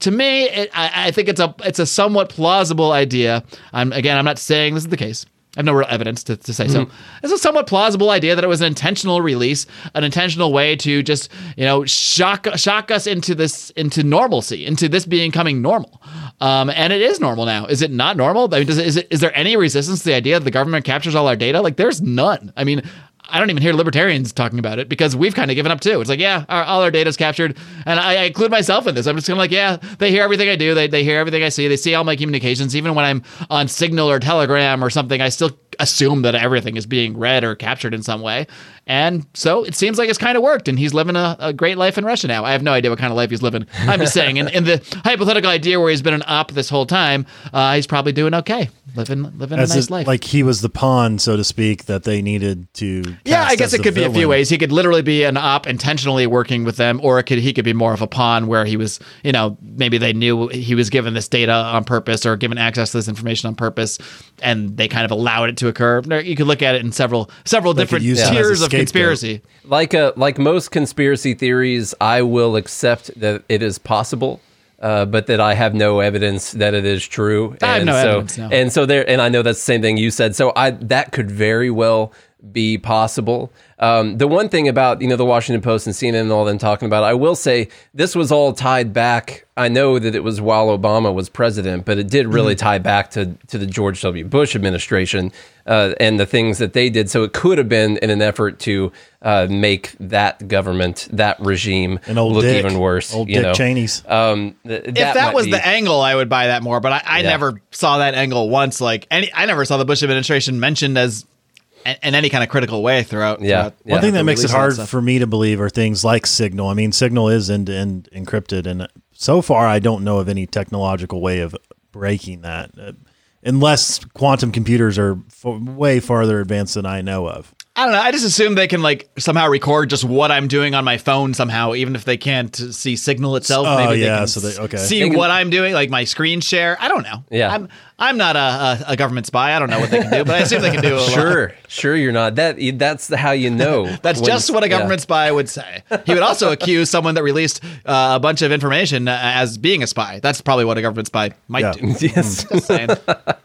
to me, it, I, I think it's a it's a somewhat plausible idea. I'm again, I'm not saying this is the case. I have no real evidence to, to say so. It's a somewhat plausible idea that it was an intentional release, an intentional way to just you know shock shock us into this into normalcy, into this becoming normal. Um, and it is normal now. Is it not normal? I mean, does it, is it is there any resistance to the idea that the government captures all our data? Like, there's none. I mean. I don't even hear libertarians talking about it because we've kind of given up too. It's like, yeah, our, all our data's captured. And I, I include myself in this. I'm just kind of like, yeah, they hear everything I do. They, they hear everything I see. They see all my communications. Even when I'm on Signal or Telegram or something, I still assume that everything is being read or captured in some way. And so it seems like it's kind of worked. And he's living a, a great life in Russia now. I have no idea what kind of life he's living. I'm just saying, in, in the hypothetical idea where he's been an op this whole time, uh, he's probably doing okay, living living As a nice it- life. like he was the pawn, so to speak, that they needed to. Yeah, I guess it could be a few ways. He could literally be an op intentionally working with them, or it could he could be more of a pawn where he was, you know, maybe they knew he was given this data on purpose or given access to this information on purpose, and they kind of allowed it to occur. You could look at it in several several They different use him as a tiers of conspiracy. like a like most conspiracy theories, I will accept that it is possible. Uh, but that I have no evidence that it is true. I have and no so, evidence, no. And so there, and I know that's the same thing you said. So I that could very well be possible. Um, the one thing about you know the Washington Post and CNN and all them talking about, I will say this was all tied back. I know that it was while Obama was president, but it did really Mm-hmm. tie back to to the George W. Bush administration uh, and the things that they did. So it could have been in an effort to uh, make that government, that regime, old look Dick, even worse. Old you Dick know? Cheney's. Um, th- if that might was be- the angle, I would buy that more. But I, I Yeah. never saw that angle once. Like any, I never saw the Bush administration mentioned as in, in any kind of critical way throughout. Yeah. throughout Yeah. One thing that makes it hard for me to believe are things like Signal. I mean, Signal is end to end encrypted, and so far, I don't know of any technological way of breaking that, uh, unless quantum computers are f- way farther advanced than I know of. I don't know. I just assume they can like somehow record just what I'm doing on my phone somehow, even if they can't see signal itself. Oh, maybe yeah, they can so they- okay. see They can- what I'm doing, like my screen share. I don't know. Yeah. I'm I'm not a, a, a government spy. I don't know what they can do, but I assume they can do a lot. Sure, sure, you're not. That that's the, how you know. That's when- just what a yeah. government spy would say. He would also accuse someone that released uh, a bunch of information uh, as being a spy. That's probably what a government spy might Yeah. do. Yes. Just saying.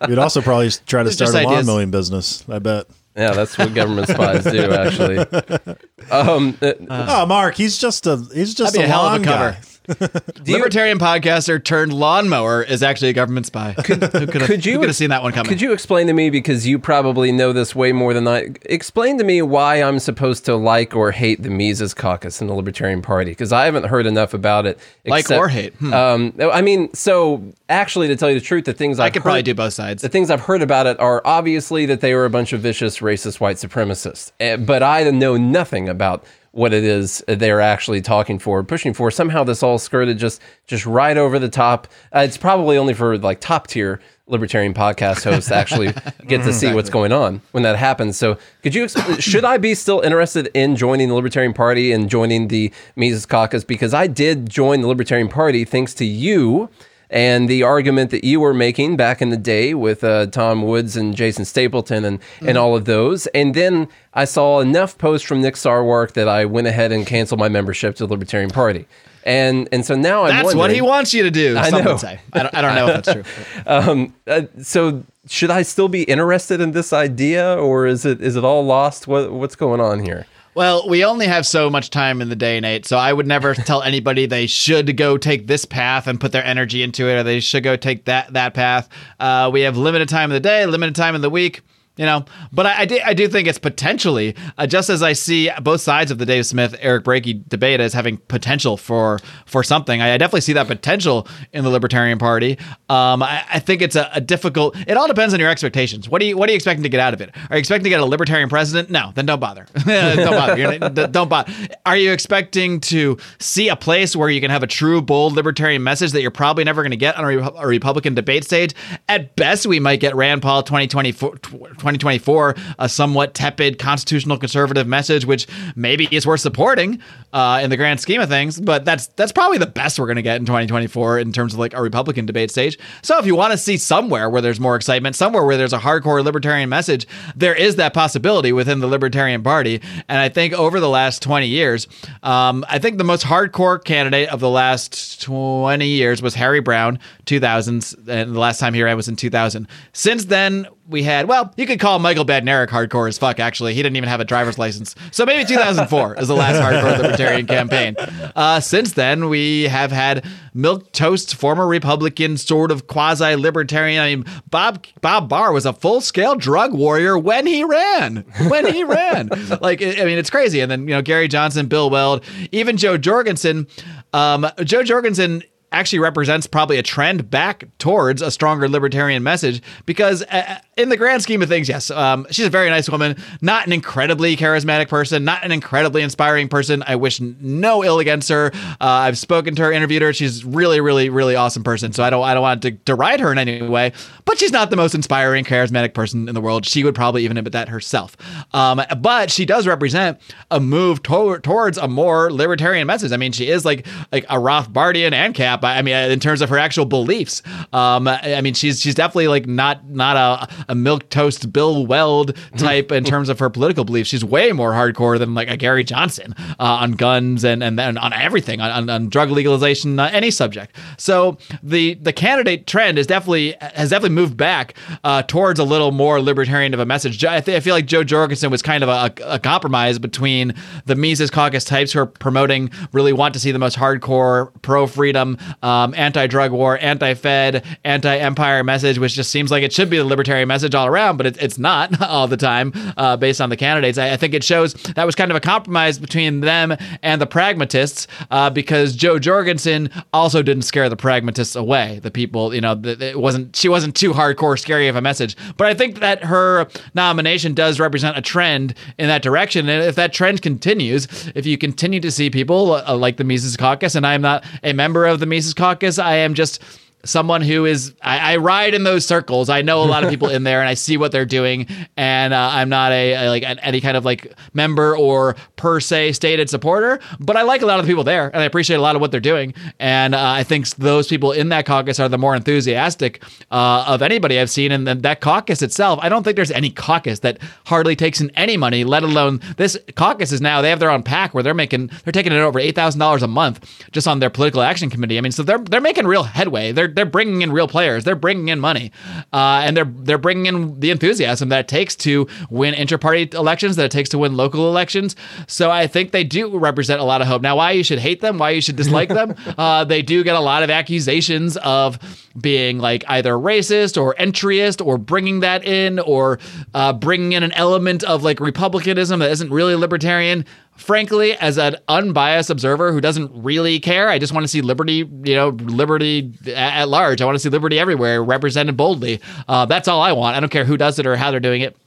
You'd also probably try to These start a just lawn ideas. mowing business. I bet. Yeah, that's what government spies do, actually. Um, uh, oh, Marc, he's just a he's just That'd a hell of a lawn cover. guy. You- Libertarian podcaster turned lawnmower is actually a government spy. Could, who could have, you could have seen that one coming? Could you explain to me because you probably know this way more than I? Explain to me why I'm supposed to like or hate the Mises Caucus in the Libertarian Party because I haven't heard enough about it. Like or hate? Hmm. Um, I mean, so actually, to tell you the truth, the things I I've could heard, probably do both sides. The things I've heard about it are obviously that they were a bunch of vicious, racist white supremacists. Eh, But I know nothing about what it is they're actually talking for, pushing for. Somehow this all skirted just just right over the top. Uh, it's probably only for like top tier libertarian podcast hosts to actually get to see what's going on when that happens. So, could you exp- should I be still interested in joining the Libertarian Party and joining the Mises Caucus because I did join the Libertarian Party thanks to you and the argument that you were making back in the day with uh, Tom Woods and Jason Stapleton and, and all of those. And then I saw enough posts from Nick Sarwark that I went ahead and canceled my membership to the Libertarian Party. And and so now I'm That's what he wants you to do. I know. I don't, I don't know if that's true. Um, uh, so should I still be interested in this idea, or is it is it all lost? What what's going on here? Well, we only have so much time in the day, Nate. So I would never tell anybody they should go take this path and put their energy into it, or they should go take that that path. Uh, we have limited time in the day, limited time in the week. You know, but I, I, do, I do think it's potentially, uh, just as I see both sides of the Dave Smith Eric Brakey debate as having potential for for something. I, I definitely see that potential in the Libertarian Party. Um, I, I think it's a, a difficult. It all depends on your expectations. What do you What are you expecting to get out of it? Are you expecting to get a Libertarian president? No, then don't bother. don't bother. Don't bother. Are you expecting to see a place where you can have a true, bold Libertarian message that you're probably never going to get on a, a Republican debate stage? At best, we might get Rand Paul 2024, 2024 a somewhat tepid constitutional conservative message, which maybe is worth supporting uh, in the grand scheme of things. But that's that's probably the best we're going to get in 2024 in terms of like a Republican debate stage. So if you want to see somewhere where there's more excitement, somewhere where there's a hardcore libertarian message, there is that possibility within the Libertarian Party. And I think over the last 20 years, um, I think the most hardcore candidate of the last 20 years was Harry Browne, 2000s, and the last time he ran was in 2000. Since then, we had, well, you could call Michael Badnarik hardcore as fuck, actually. He didn't even have a driver's license. So maybe 2004 is the last hardcore libertarian campaign. Uh, since then, we have had milk toast, former Republican, sort of quasi libertarian. I mean, Bob Bob Barr was a full scale drug warrior when he ran. When he ran. Like, I I mean, it's crazy. And then, you know, Gary Johnson, Bill Weld, even Jo Jorgensen. Um, Jo Jorgensen actually represents probably a trend back towards a stronger libertarian message because uh, in the grand scheme of things yes um, she's a very nice woman not an incredibly charismatic person not an incredibly inspiring person. I wish no ill against her. Uh, i've spoken to her interviewed her. She's really really really awesome person. So i don't i don't want to deride her in any way but she's not the most inspiring charismatic person in the world. She would probably even admit that herself. Um, but she does represent a move to- towards a more libertarian message. I mean she is like like a rothbardian and cap. I mean, in terms of her actual beliefs, um, I mean, she's she's definitely like not not a, a milk toast Bill Weld type in terms of her political beliefs. She's way more hardcore than like a Gary Johnson uh, on guns and and, and on everything on, on, on drug legalization, uh, any subject. So the the candidate trend is definitely has definitely moved back uh, towards a little more libertarian of a message. I, th- I feel like Jo Jorgensen was kind of a, a compromise between the Mises Caucus types who are promoting really want to see the most hardcore pro freedom, um, anti drug war, anti Fed, anti empire message, which just seems like it should be the libertarian message all around, but it, it's not all the time uh, based on the candidates. I, I, think it shows that was kind of a compromise between them and the pragmatists uh, because Jo Jorgensen also didn't scare the pragmatists away. The people, you know, it wasn't she wasn't too hardcore scary of a message. But I think that her nomination does represent a trend in that direction. And if that trend continues, if you continue to see people uh, like the Mises Caucus, and I'm not a member of the Mises Caucus, I am just someone who is I, I, ride in those circles. I know a lot of people in there, and I see what they're doing. And uh, I'm not a, a like any kind of like member or per se stated supporter, but I like a lot of the people there, and I appreciate a lot of what they're doing. And uh, I think those people in that caucus are the more enthusiastic uh, of anybody I've seen. And that caucus itself, I don't think there's any caucus that hardly takes in any money, let alone this caucus is now they have their own pack where they're making they're taking it over eight thousand dollars a month just on their political action committee. I mean, so they're they're making real headway. They're they're bringing in real players. They're bringing in money, uh, and they're they're bringing in the enthusiasm that it takes to win inter-party elections, that it takes to win local elections. So I think they do represent a lot of hope. Now, why you should hate them, why you should dislike them, uh, they do get a lot of accusations of being like either racist or entryist or bringing that in or uh, bringing in an element of like republicanism that isn't really libertarian frankly, as an unbiased observer who doesn't really care, I just want to see liberty, you know, liberty at large. I want to see liberty everywhere represented boldly. Uh, that's all I want. I don't care who does it or how they're doing it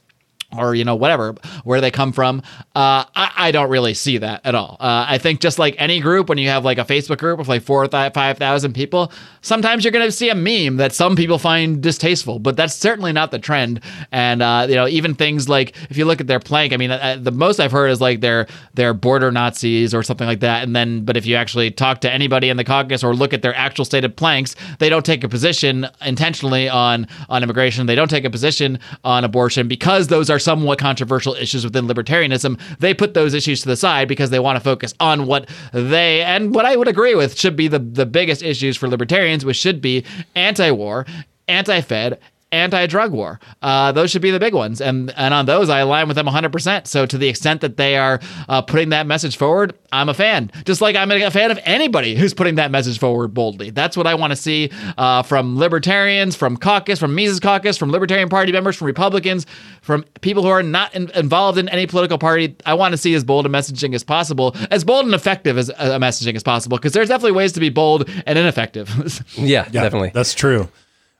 or you know whatever where they come from uh, I, I, don't really see that at all. Uh, i think just like any group when you have like a facebook group of like four or five thousand people sometimes you're going to see a meme that some people find distasteful but that's certainly not the trend. And uh, you know even things like if you look at their plank i mean uh, the most i've heard is like they're they're border nazis or something like that. And then but if you actually talk to anybody in the caucus or look at their actual stated planks they don't take a position intentionally on on immigration. They don't take a position on abortion because those are are somewhat controversial issues within libertarianism, they put those issues to the side because they want to focus on what they and what I would agree with should be the, the biggest issues for libertarians, which should be anti war, anti Fed, anti-drug war. Uh, those should be the big ones, and and on those I align with them 100%. So to the extent that they are uh, putting that message forward, I'm a fan. Just like I'm a fan of anybody who's putting that message forward boldly. That's what I want to see uh, from libertarians, from caucus, from Mises Caucus, from Libertarian Party members, from Republicans, from people who are not in, involved in any political party. I want to see as bold a messaging as possible, as bold and effective as a messaging as possible, because there's definitely ways to be bold and ineffective. yeah, yeah, definitely. That's true.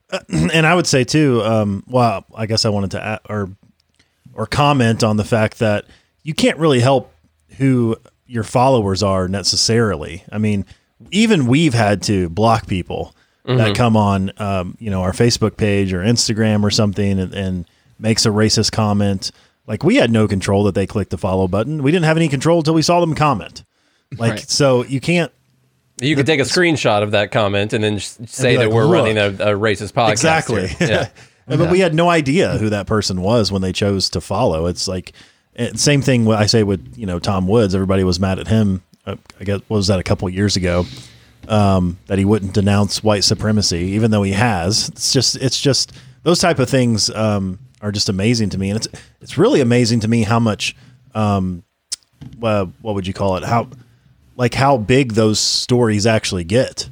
and I would say too. Um, well, I guess I wanted to add, or or comment on the fact that you can't really help who your followers are necessarily. I mean, even we've had to block people mm-hmm. that come on, um, you know, our Facebook page or Instagram or something, and, and makes a racist comment. Like we had no control that they clicked the follow button. We didn't have any control until we saw them comment. Like right. so, you can't you could take a screenshot of that comment and then say that we're running a, a, racist podcast. Exactly. Yeah. but yeah. we had no idea who that person was when they chose to follow. It's like eh, same thing. I say with you know Tom Woods. Everybody was mad at him. Uh, I guess what was that a couple years ago um, that he wouldn't denounce white supremacy, even though he has. It's just it's just those type of things um, are just amazing to me, and it's it's really amazing to me how much um, uh, what would you call it how like how big those stories actually get.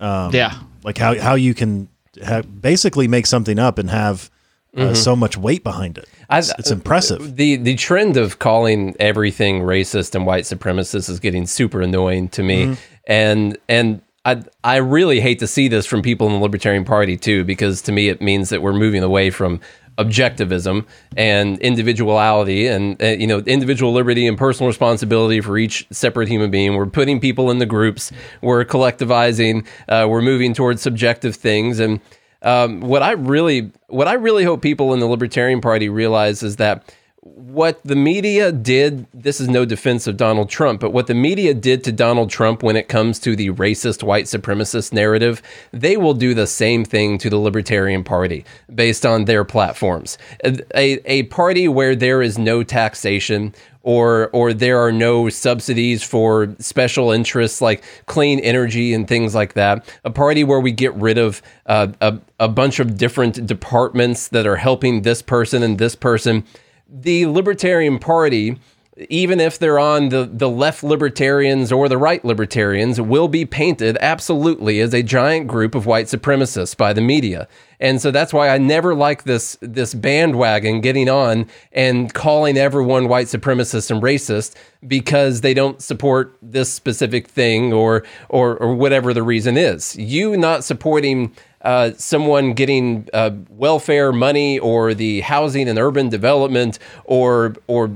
Um, yeah, like how how you can have, basically make something up and have uh, mm-hmm. so much weight behind it. It's, it's, impressive. The the trend of calling everything racist and white supremacist is getting super annoying to me, mm-hmm. and and I I really hate to see this from people in the Libertarian Party too, because to me it means that we're moving away from objectivism and individuality and uh, you know individual liberty and personal responsibility for each separate human being. We're putting people in the groups. We're collectivizing. Uh, we're moving towards subjective things. And um, what i really what i really hope people in the libertarian party realize is that what the media did, this is no defense of Donald Trump, but what the media did to Donald Trump when it comes to the racist white supremacist narrative, they will do the same thing to the Libertarian Party based on their platforms. A, a party where there is no taxation, or or there are no subsidies for special interests like clean energy and things like that. A party where we get rid of uh, a, a bunch of different departments that are helping this person and this person the Libertarian Party, even if they're on the, the left libertarians or the right libertarians, will be painted absolutely as a giant group of white supremacists by the media. And so that's why I never like this this bandwagon getting on and calling everyone white supremacist and racist because they don't support this specific thing or or or whatever the reason is. You not supporting uh, someone getting uh, welfare money or the housing and urban development or or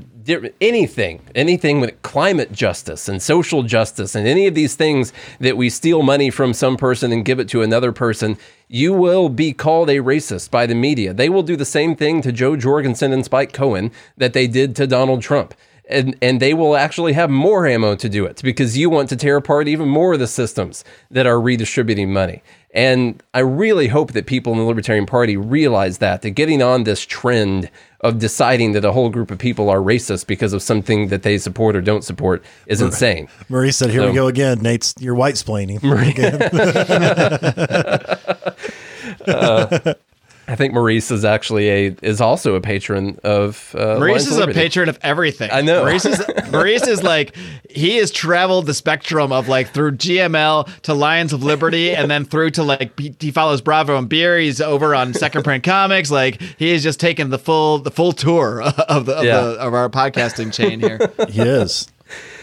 anything, anything with climate justice and social justice and any of these things that we steal money from some person and give it to another person, you will be called a racist by the media. They will do the same thing to Jo Jorgensen and Spike Cohen that they did to Donald Trump and and they will actually have more ammo to do it because you want to tear apart even more of the systems that are redistributing money. And I really hope that people in the Libertarian Party realize that that getting on this trend of deciding that a whole group of people are racist because of something that they support or don't support is insane. Marie said, "Here so, we go again, Nate's you're white splaining." Marie. uh, I think Maurice is actually a is also a patron of uh, Maurice is a patron of everything. I know. Maurice is Maurice is like he has traveled the spectrum of like through GML to Lions of Liberty and then through to like he, he follows Bravo and Beer. He's over on Second Print Comics. Like he has just taken the full the full tour of the of, yeah. the, of our podcasting chain here. He is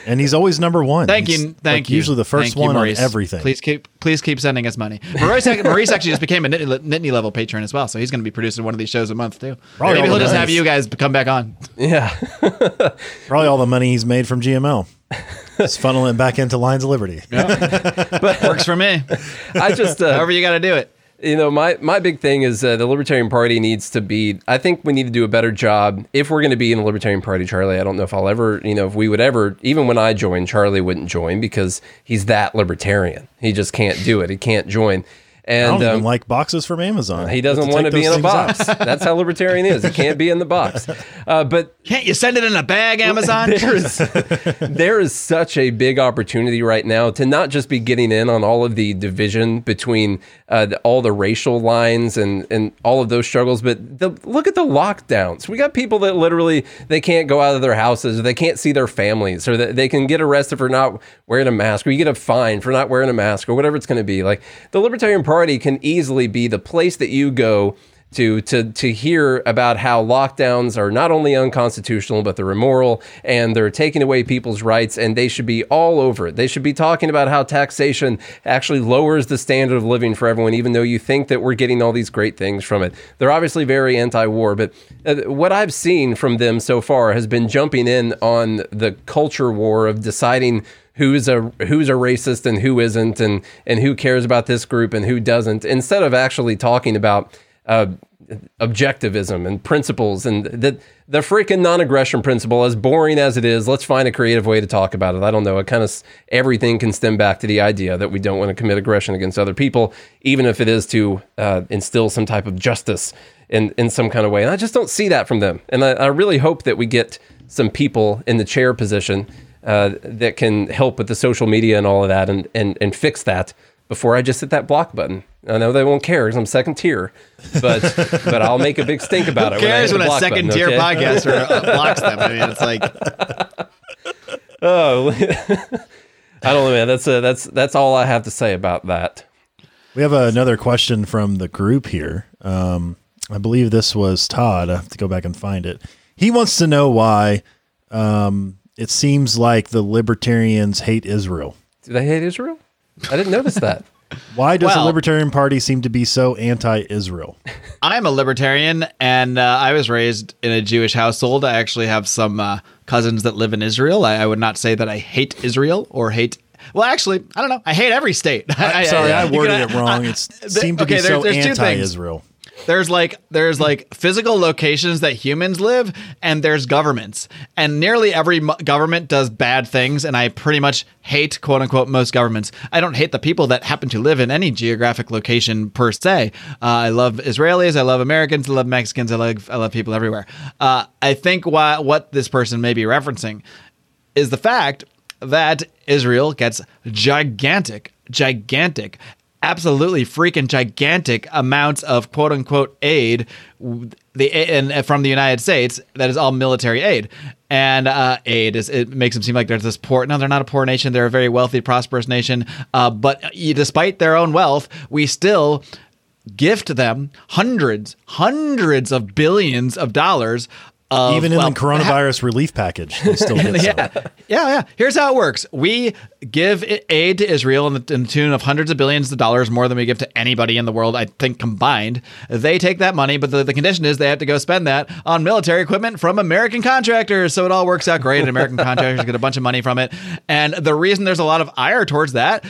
and he's always number one. Thank he's you, thank like you. Usually the first thank one you, on everything. Please keep, please keep sending us money. Maurice, Maurice actually just became a Nittany level patron as well, so he's going to be producing one of these shows a month too. Probably Maybe he'll just have you guys come back on. Yeah, probably all the money he's made from GML. Just funneling back into Lions of Liberty. Yeah. but works for me. I just uh, however you got to do it you know my my big thing is uh, the libertarian party needs to be i think we need to do a better job. If we're going to be in the libertarian party charlie i don't know if i'll ever you know if we would ever even when i joined charlie wouldn't join because he's that libertarian. He just can't do it. He can't join and I don't um, like boxes from Amazon. He doesn't want to be in a box. That's how libertarian is. He can't be in the box. Uh, but can't you send it in a bag, Amazon? There's there is such a big opportunity right now to not just be getting in on all of the division between uh, the, all the racial lines and and all of those struggles, but the, look at the lockdowns. We got people that literally they can't go out of their houses, or they can't see their families, or that they can get arrested for not wearing a mask, or you get a fine for not wearing a mask, or whatever it's going to be. Like the Libertarian Party party can easily be the place that you go to to to hear about how lockdowns are not only unconstitutional but they're immoral and they're taking away people's rights and they should be all over it. They should be talking about how taxation actually lowers the standard of living for everyone even though you think that we're getting all these great things from it. They're obviously very anti-war, but uh, what I've seen from them so far has been jumping in on the culture war of deciding who's a who's a racist and who isn't, and and who cares about this group and who doesn't, instead of actually talking about uh, objectivism and principles and the the freaking non-aggression principle as boring as it is let's find a creative way to talk about it. I don't know. It kind of everything can stem back to the idea that we don't want to commit aggression against other people even if it is to uh, instill some type of justice in in some kind of way. And i just don't see that from them. And I, I really hope that we get some people in the chair position uh, that can help with the social media and all of that and, and, and fix that before I just hit that block button. I know they won't care because I'm second tier, but but I'll make a big stink about Who it. cares when, when a second button, tier okay? podcaster uh, blocks them? I mean, it's like, oh, I don't know, man. That's a, that's that's all I have to say about that. We have another question from the group here. Um, I believe this was Todd. I have to go back and find it. He wants to know why um, it seems like the libertarians hate Israel. Do they hate Israel? I didn't notice that. Why does well, the Libertarian Party seem to be so anti-Israel? I'm a libertarian, and uh, I was raised in a Jewish household. I actually have some uh, cousins that live in Israel. I, I, would not say that I hate Israel or hate. Well, actually, I don't know. I hate every state. I, sorry, I, worded it wrong. It seemed to okay, be so anti-Israel. There's like there's like physical locations that humans live, and there's governments, and nearly every government does bad things, and I pretty much hate quote unquote most governments. I don't hate the people that happen to live in any geographic location per se. Uh, I love Israelis, I love Americans, I love Mexicans, I love I love people everywhere. Uh, I think why, what this person may be referencing is the fact that Israel gets gigantic, gigantic, absolutely freaking gigantic amounts of quote unquote aid the and from the United States that is all military aid. And uh, aid is it makes them seem like they're this poor no they're not a poor nation. They're a very wealthy prosperous nation. Uh, but despite their own wealth we still gift them hundreds hundreds of billions of dollars of, Even in well, the coronavirus relief package, they still get some. yeah, yeah, yeah. Here's how it works: we give aid to Israel in the, in the tune of hundreds of billions of dollars, more than we give to anybody in the world, I think combined. They take that money, but the, the condition is they have to go spend that on military equipment from American contractors. So it all works out great, and American contractors get a bunch of money from it. And the reason there's a lot of ire towards that,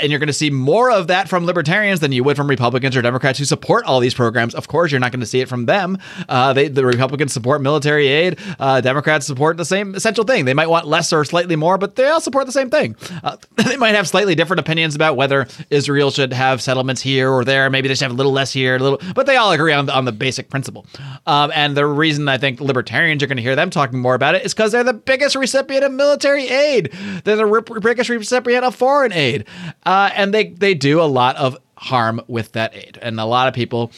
and you're going to see more of that from libertarians than you would from Republicans or Democrats who support all these programs. Of course, you're not going to see it from them. Uh, they, the Republicans support military aid. Uh, Democrats support the same essential thing. They might want less or slightly more, but they all support the same thing. Uh, they might have slightly different opinions about whether Israel should have settlements here or there. Maybe they should have a little less here, a little, but they all agree on, on the basic principle. Um, and the reason I think libertarians are going to hear them talking more about it is because they're the biggest recipient of military aid. They're the biggest recipient of foreign aid, uh, and they they do a lot of harm with that aid. And a lot of people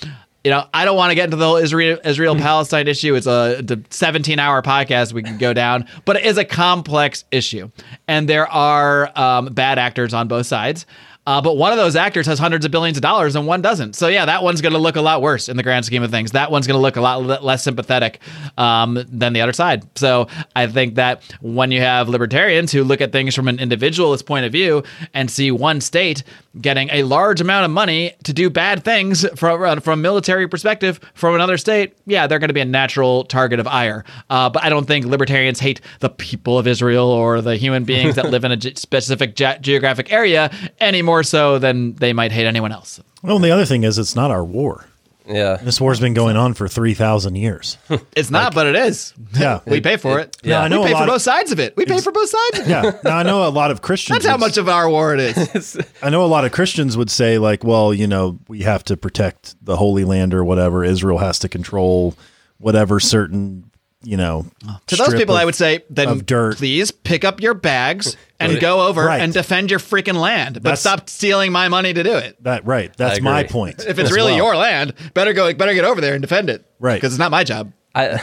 you know, I don't want to get into the whole Israel Israel Palestine issue. It's a 17 hour podcast we can go down, but it is a complex issue, and there are um, bad actors on both sides. Uh, but one of those actors has hundreds of billions of dollars and one doesn't. So yeah, that one's going to look a lot worse in the grand scheme of things. That one's going to look a lot le- less sympathetic um, than the other side. So I think that when you have libertarians who look at things from an individualist point of view and see one state getting a large amount of money to do bad things from uh, from a military perspective from another state, yeah, they're going to be a natural target of ire. Uh, but I don't think libertarians hate the people of Israel or the human beings that live in a ge- specific ge- geographic area any more so than they might hate anyone else. Well, and the other thing is, it's not our war. Yeah. This war's been going on for three thousand years. It's not, but it is. Yeah. we pay for it. Yeah, I know we a pay lot for of- both sides of it. We pay for both sides. Of it. Yeah. Now I know a lot of Christians. That's how much of our war it is. I know a lot of Christians would say, like, well, you know, we have to protect the Holy Land or whatever. Israel has to control whatever certain, you know. To those people, of- I would say, then dirt. please pick up your bags and Right. go over Right. and defend your freaking land. But That's- stop stealing my money to do it. that right. That's my point. If it's really well. your land, better go. Better get over there and defend it. Right. Because it's not my job. I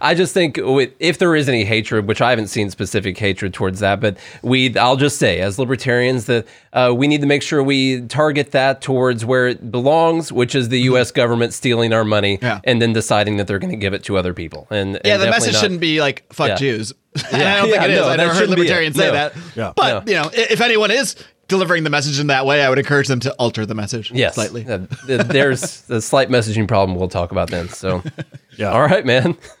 I just think with, if there is any hatred, which I haven't seen specific hatred towards that, but we I'll just say as libertarians that uh, we need to make sure we target that towards where it belongs, which is the U.S. government stealing our money Yeah. and then deciding that they're going to give it to other people. And Yeah, the message not- shouldn't be like "fuck Yeah. Jews." and I don't Yeah, think it is. no, I that never heard shouldn't be it. libertarians say No. that. Yeah. But No. you know, if anyone is delivering the message in that way, I would encourage them to alter the message Yes, slightly. There's a slight messaging problem we'll talk about then. So, Yeah. all right, man.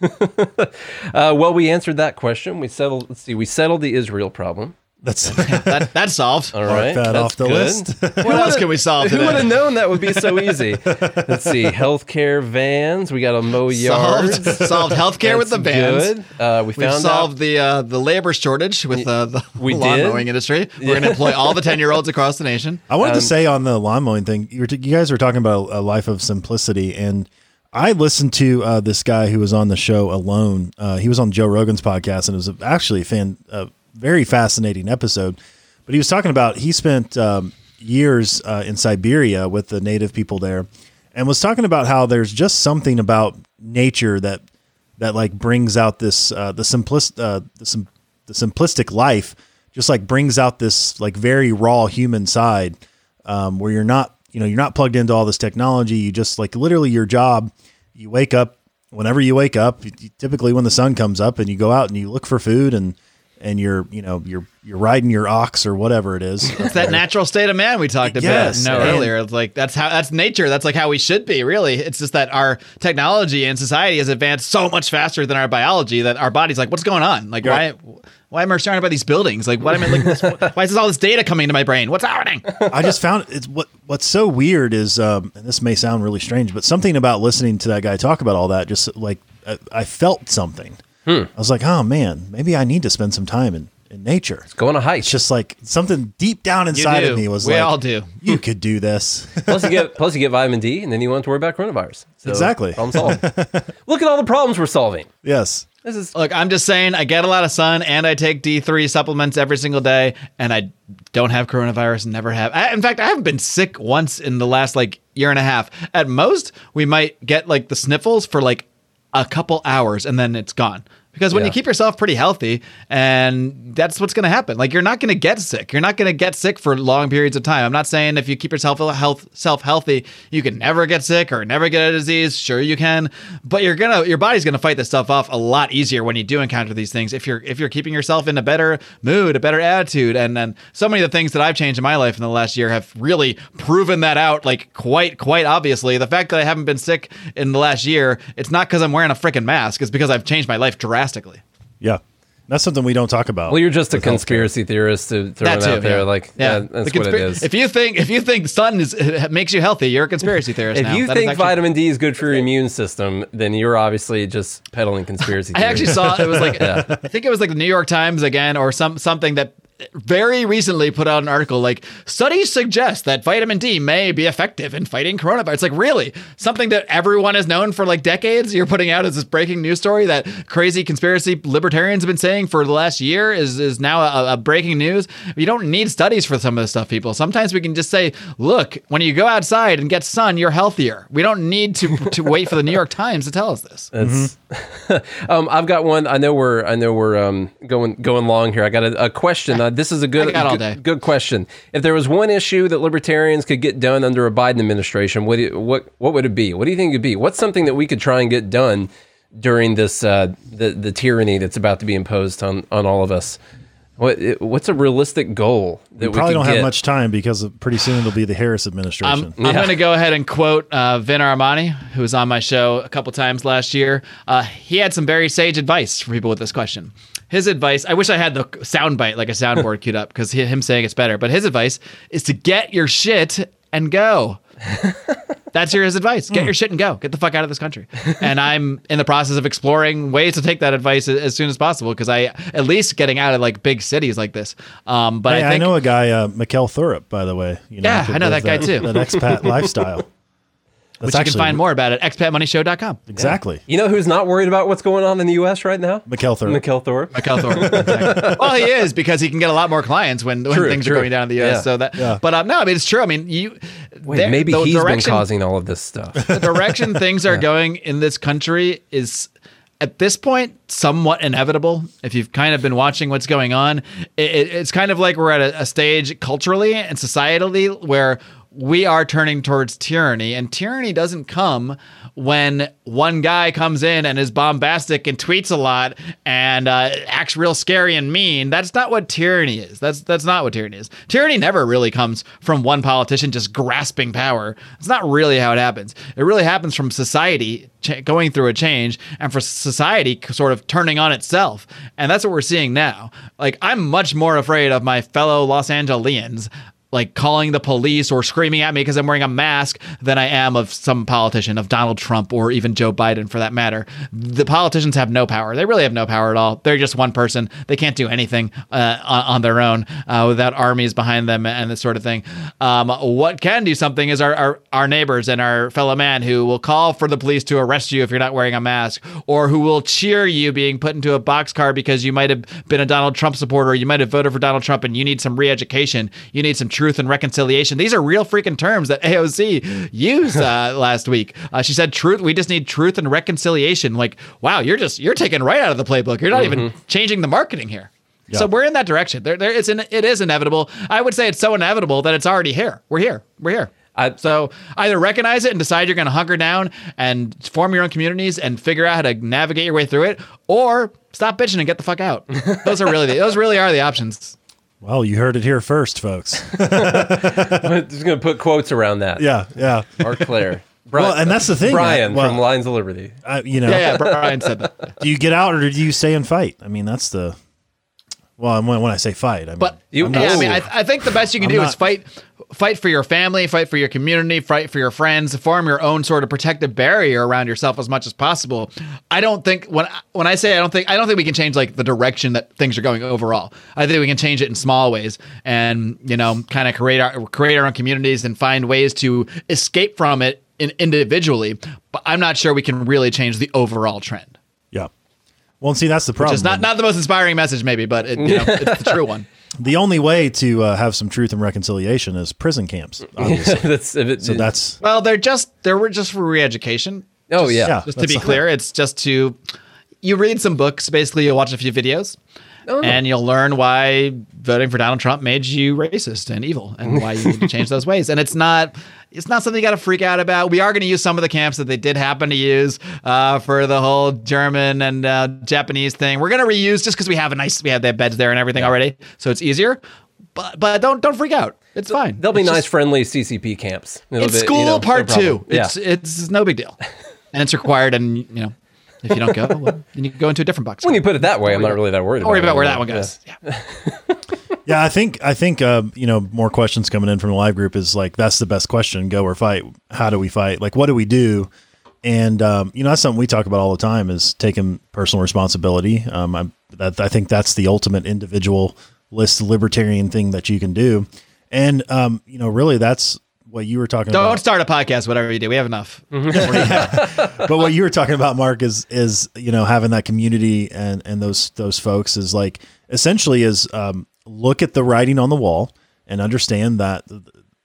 uh, well, we answered that question. We settled. Let's see. We settled the Israel problem. That's That, that's solved. All right, that that's off the good. list. What else can we solve Who would have known that would be so easy? Let's see. Healthcare vans. We got to mow Solved, yards. solved healthcare with the That's vans. Good. Uh, we We've found solved out. the uh, the labor shortage with uh, the We lawn did? mowing industry. We're going to employ all the ten year olds across the nation. I wanted Um, to say on the lawn mowing thing, you, were t- you guys were talking about a life of simplicity, and I listened to uh, this guy who was on the show alone. Uh, he was on Joe Rogan's podcast, and it was actually a fan, a very fascinating episode. But he was talking about he spent um, years uh, in Siberia with the native people there, and was talking about how there's just something about nature that that like brings out this uh, the simplist uh, the, sim- the simplistic life just like brings out this like very raw human side um, where you're not you know you're not plugged into all this technology you just like literally your job you wake up whenever you wake up typically when the sun comes up and you go out and you look for food and and you're you know you're you're riding your ox or whatever it is. It's that natural state of man we talked about Yes, no and- earlier. It's like that's how that's nature. That's like how we should be. Really, it's just that our technology and society has advanced so much faster than our biology that our body's like, what's going on? Like, Right. why? Why am I surrounded by these buildings? Like, what am I? At this, why is this all this data coming to my brain? What's happening? I just found it's what what's so weird is, um, and this may sound really strange, but something about listening to that guy talk about all that, just like I, I felt something. Hmm. I was like, oh man, maybe I need to spend some time in, in nature. Go on a hike. It's just like something deep down inside do. of me was We like, all do. You could do this. plus you get plus you get vitamin D, and then you won't have to worry about coronavirus. So, Exactly. Problem solved. Look at all the problems we're solving. yes. This is Look, I'm just saying, I get a lot of sun and I take D3 supplements every single day, and I don't have coronavirus and never have. I, in fact, I haven't been sick once in the last like year and a half. At most, we might get like the sniffles for like a couple hours and then it's gone. Because when Yeah. you keep yourself pretty healthy, and that's what's going to happen. Like you're not going to get sick. You're not going to get sick for long periods of time. I'm not saying if you keep yourself health self healthy, you can never get sick or never get a disease. Sure you can, but you're gonna your body's gonna fight this stuff off a lot easier when you do encounter these things. If you're if you're keeping yourself in a better mood, a better attitude, and then so many of the things that I've changed in my life in the last year have really proven that out. Like quite quite obviously, the fact that I haven't been sick in the last year, it's not because I'm wearing a freaking mask. It's because I've changed my life drastically. Yeah. That's something we don't talk about. well, you're just a with healthcare. conspiracy theorist to throw it out there. yeah. Like yeah, that's The what it conspir- is. If you think if you think sun is it makes you healthy, you're a conspiracy theorist. If now. you That is think actually- vitamin D is good for your immune system, then you're obviously just peddling conspiracy. I actually saw it was like I think it was like the New York Times again or some something that very recently put out an article like studies suggest that vitamin D may be effective in fighting coronavirus. Like really something that everyone has known for like decades. You're putting out as this breaking news story that crazy conspiracy libertarians have been saying for the last year is is now a, a breaking news. You don't need studies for some of this stuff, people. Sometimes we can just say, look, when you go outside and get sun, you're healthier. We don't need to to wait for the New York Times to tell us this. That's, um, I've got one. I know we're I know we're um, going going long here. I got a, a question. Uh, this is a good I all good, day. good question. If there was one issue that libertarians could get done under a Biden administration, what you- what what would it be? What do you think it'd be? What's something that we could try and get done during this uh, the the tyranny that's about to be imposed on on all of us? What what's a realistic goal that we, Probably could don't get? have much time because pretty soon it'll be the Harris administration. I'm, I'm going to go ahead and quote uh, Vin Armani, who was on my show a couple times last year. Uh, he had some very sage advice for people with this question. His advice, I wish I had the soundbite, like a soundboard queued up, because him saying it's better. But his advice is to get your shit and go. That's your his advice. Get your shit and go. Get the fuck out of this country. And I'm in the process of exploring ways to take that advice as soon as possible because I at least getting out of like big cities like this. Um, but Hey, I I, know a guy, uh, Mikkel Thorup, by the way. You know, Yeah, I know live that guy too. That expat lifestyle. Which That's you can find more about at expatmoneyshow.com. Exactly. You know who's not worried about what's going on in the U.S. right now? Mikkel Thorup. Mikkel Thor. Michael Thorpe. Exactly. well, he is because he can get a lot more clients when, when True, things true. are going down in the U.S. Yeah. So that, Yeah. but um, no, I mean it's true. I mean you. Wait, there- maybe the he's been causing all of this stuff. the direction things are going in this country is at this point somewhat inevitable if you've kind of been watching what's going on it, it- it's kind of like we're at a, a stage culturally and societally where we are turning towards tyranny and tyranny doesn't come when one guy comes in and is bombastic and tweets a lot and uh, acts real scary and mean. That's not what tyranny is. That's that's not what tyranny is. Tyranny never really comes from one politician just grasping power. It's not really how it happens. It really happens from society going through a change and for society sort of turning on itself. And that's what we're seeing now. Like i'm much more afraid of my fellow los angeleans like calling the police or screaming at me because I'm wearing a mask than I am of some politician, of Donald Trump or even Joe Biden for that matter. The politicians have no power. They really have no power at all. They're just one person. They can't do anything uh, on, on their own uh, without armies behind them and this sort of thing. Um, what can do something is our, our, our neighbors and our fellow man who will call for the police to arrest you if you're not wearing a mask or who will cheer you being put into a boxcar because you might have been a Donald Trump supporter. You might have voted for Donald Trump and you need some re education. You need some truth and reconciliation. These are real freaking terms that AOC used uh, last week. Uh, she said, "Truth. We just need truth and reconciliation." Like, wow, you're just you're taking right out of the playbook. You're not even changing the marketing here. So we're in that direction. There, there, it's in, it is inevitable. I would say it's so inevitable that it's already here. We're here. We're here. I- so either recognize it and decide you're going to hunker down and form your own communities and figure out how to navigate your way through it, or stop bitching and get the fuck out. Those are really the, those really are the options. Well, you heard it here first, folks. I'm just gonna put quotes around that. yeah, yeah. Marc Clair. Brian, Well, and that's the thing, Brian well- from Lions of Liberty. I, you know, Yeah, yeah. Brian said that. do you get out or do you stay and fight? I mean, that's the. Well, when, when I say fight, I mean, But You- yeah, I mean, I, I think the best you can I'm do not- is fight, fight for your family, fight for your community, fight for your friends, form your own sort of protective barrier around yourself as much as possible. I don't think when when I say I don't think I don't think we can change like the direction that things are going overall. I think we can change it in small ways and you know kind of create our create our own communities and find ways to escape from it in, individually. But I'm not sure we can really change the overall trend. yeah. Well, see, that's the problem. Which is not not the most inspiring message, maybe, but it, you know, it's the true one. the only way to uh, have some truth and reconciliation is prison camps. Obviously. that's if it, so that's Well, they're just they're just for re-education. oh yeah. yeah. Just to be clear, it's just to you read some books. Basically, you watch a few videos, Oh. and you'll learn why voting for Donald Trump made you racist and evil, and why you need to change those ways. And it's not it's not something you got to freak out about. We are going to use some of the camps that they did happen to use uh, for the whole German and uh, Japanese thing. We're going to reuse just because we have a nice we have their beds there and everything already, so it's easier. But but don't don't freak out. It's fine. They'll be It's nice, just- friendly CCP camps. It'll it's be, school you know, no part problem. two. It's it's no big deal, and it's required. And you know, if you don't go, well, then you can go into a different box. When you put it that way, I'm not really that worried. Don't worry about, about where that one goes. Yeah. yeah. I think I think uh, you know more questions coming in from the live group is like that's the best question. Go or fight. How do we fight? Like what do we do? And um, you know that's something we talk about all the time is taking personal responsibility. Um, I, that, I think that's the ultimate individual list libertarian thing that you can do. And um, you know really that's what you were talking about. Don't start a podcast. Whatever you do, we have enough. but what you were talking about, Marc, is is you know having that community and and those those folks is like essentially is um, look at the writing on the wall and understand that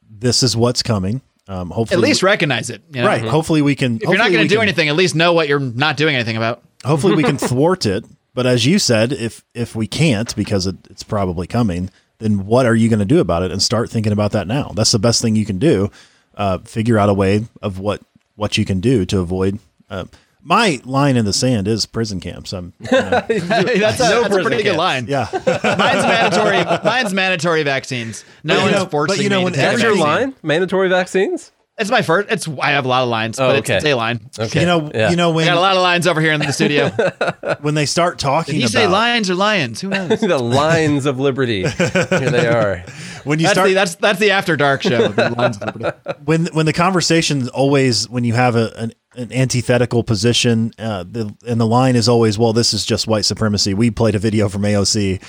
this is what's coming. Um, hopefully, At least recognize it. you know? right. Hopefully, we can. If you're not going to do anything, at least know what you're not doing anything about. hopefully, we can thwart it. But as you said, if if we can't because it, it's probably coming, then what are you going to do about it? And start thinking about that now. That's the best thing you can do. Uh, figure out a way of what what you can do to avoid. Uh, my line in the sand is prison camps. I'm, you know, that's a, that's a prison pretty good line. yeah. Mine's mandatory. Mine's mandatory vaccines. No But you one's know- forcing but you know, me when to take a That's your Vaccine. vaccine. line. Mandatory vaccines. It's my first. It's I have a lot of lines, Oh, but okay. it's a line. Okay. You know, Yeah. you know I got a lot of lines over here in the studio. when they start talking Did you about say lions or lions? Who knows? the lines of liberty. Here they are. when you That's start the that's that's the after dark show. the Lions of Liberty. when when the conversation always when you have a, an, an antithetical position, uh, the and the line is always, well, this is just white supremacy. We played a video from AOC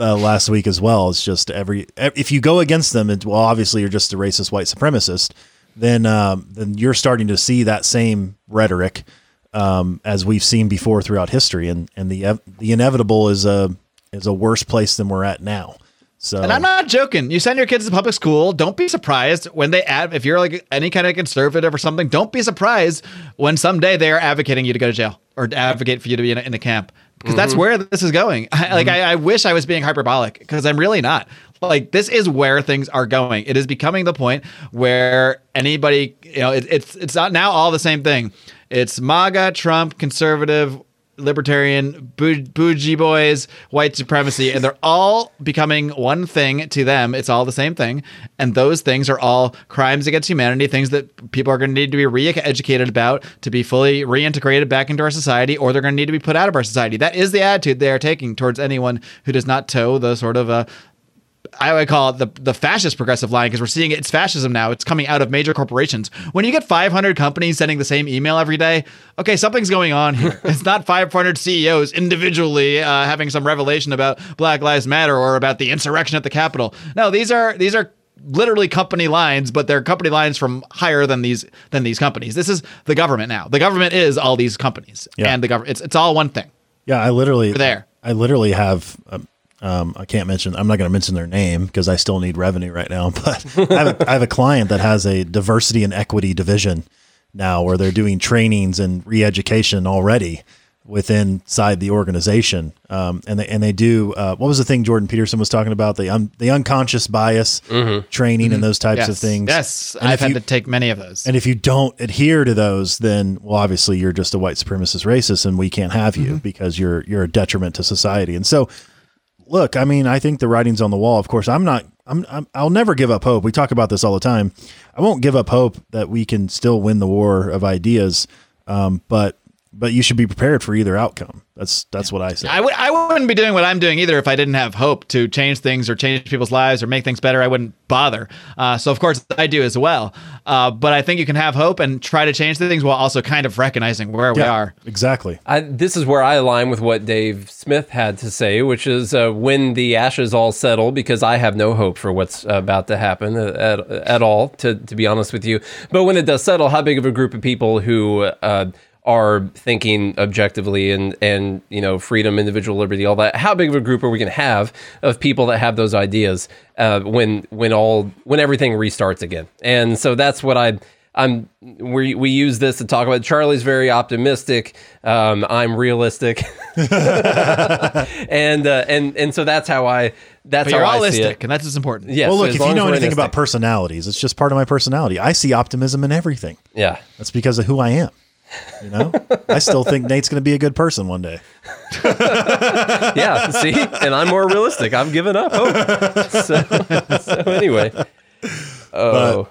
uh, last week as well. It's just every if you go against them, it, well, obviously you're just a racist white supremacist. Then um, then you're starting to see that same rhetoric um, as we've seen before throughout history, and and the ev- the inevitable is a is a worse place than we're at now. So And I'm not joking. You send your kids to public school. Don't be surprised when they add. If you're like any kind of conservative or something, don't be surprised when someday they are advocating you to go to jail or advocate for you to be in a, in a camp because that's where this is going. I, like I, I wish I was being hyperbolic because I'm really not. Like this is where things are going. It is becoming the point where anybody, you know, it, it's it's not now all the same thing. It's MAGA, Trump, conservative, libertarian, bou- bougie boys, white supremacy, and they're all becoming one thing to them. It's all the same thing. And those things are all crimes against humanity, things that people are going to need to be re educated about to be fully reintegrated back into our society, or they're going to need to be put out of our society. That is the attitude they are taking towards anyone who does not toe the sort of uh, I would call it the the fascist progressive line because we're seeing it, it's fascism now. It's coming out of major corporations. When you get 500 companies sending the same email every day, okay, something's going on here. it's not 500 CEOs individually uh, having some revelation about Black Lives Matter or about the insurrection at the Capitol. No, these are these are literally company lines, but they're company lines from higher than these than these companies. This is the government now. The government is all these companies, Yeah. and the government. It's it's all one thing. Yeah, I literally there. I literally have. Um, um, I can't mention. I'm not going to mention their name because I still need revenue right now. But I have, a, I have a client that has a diversity and equity division now, where they're doing trainings and re-education already within inside the organization. Um, and they and they do. Uh, what was the thing Jordan Peterson was talking about? The un, the unconscious bias training and those types Yes. of things. Yes, And I've had you- to take many of those. And if you don't adhere to those, then well, obviously you're just a white supremacist racist, and we can't have you because you're you're a detriment to society. And so, look, I mean, I think the writing's on the wall. Of course, I'm not. I'm, I'm. I'll never give up hope. We talk about this all the time. I won't give up hope that we can still win the war of ideas. Um, but but you should be prepared for either outcome. That's that's what I say. I w- I wouldn't be doing what I'm doing either if I didn't have hope to change things or change people's lives or make things better. I wouldn't bother. Uh, so, of course, I do as well. Uh, but I think you can have hope and try to change things while also kind of recognizing where we are. exactly. I, this is where I align with what Dave Smith had to say, which is uh, when the ashes all settle, because I have no hope for what's about to happen at, at all, to, to be honest with you. But when it does settle, how big of a group of people who uh, are thinking objectively and, and, you know, freedom, individual liberty, all that, how big of a group are we going to have of people that have those ideas uh, when, when all, when everything restarts again? And so that's what I, I'm we we use this to talk about. Charlie's very optimistic. Um, I'm realistic, and uh, and and so that's how I that's But how you're I see holistic, it. and that's what's important. Yes, well, look, as if you know anything about personalities, it's just part of my personality. I see optimism in everything. yeah, That's because of who I am. You know, I still think Nate's going to be a good person one day. yeah. See, and I'm more realistic. I've given up hope. So, so anyway, oh,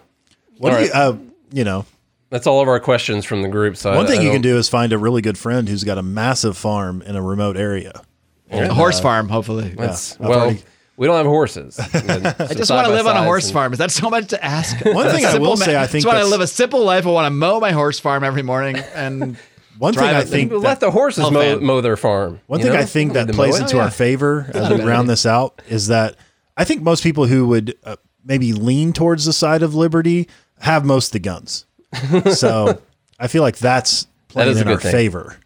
What All do you, uh, you know, that's all of our questions from the group. So one I- thing I you can don't- is find a really good friend who's got a massive farm in a remote area. A horse farm, hopefully. That's I've well. already- we don't have horses. I just want to live on a horse farm. Is that so much to ask? One thing I will say, I think just want to live a simple life. I want to mow my horse farm every morning, and One thing I it. think Let that, the horses Oh, mow, mow their farm. one thing know? I think that plays mow it. into our favor as we round this out is that I think most people who would uh, maybe lean towards the side of liberty have most of the guns. so I feel like that's playing is a in our thing. favor,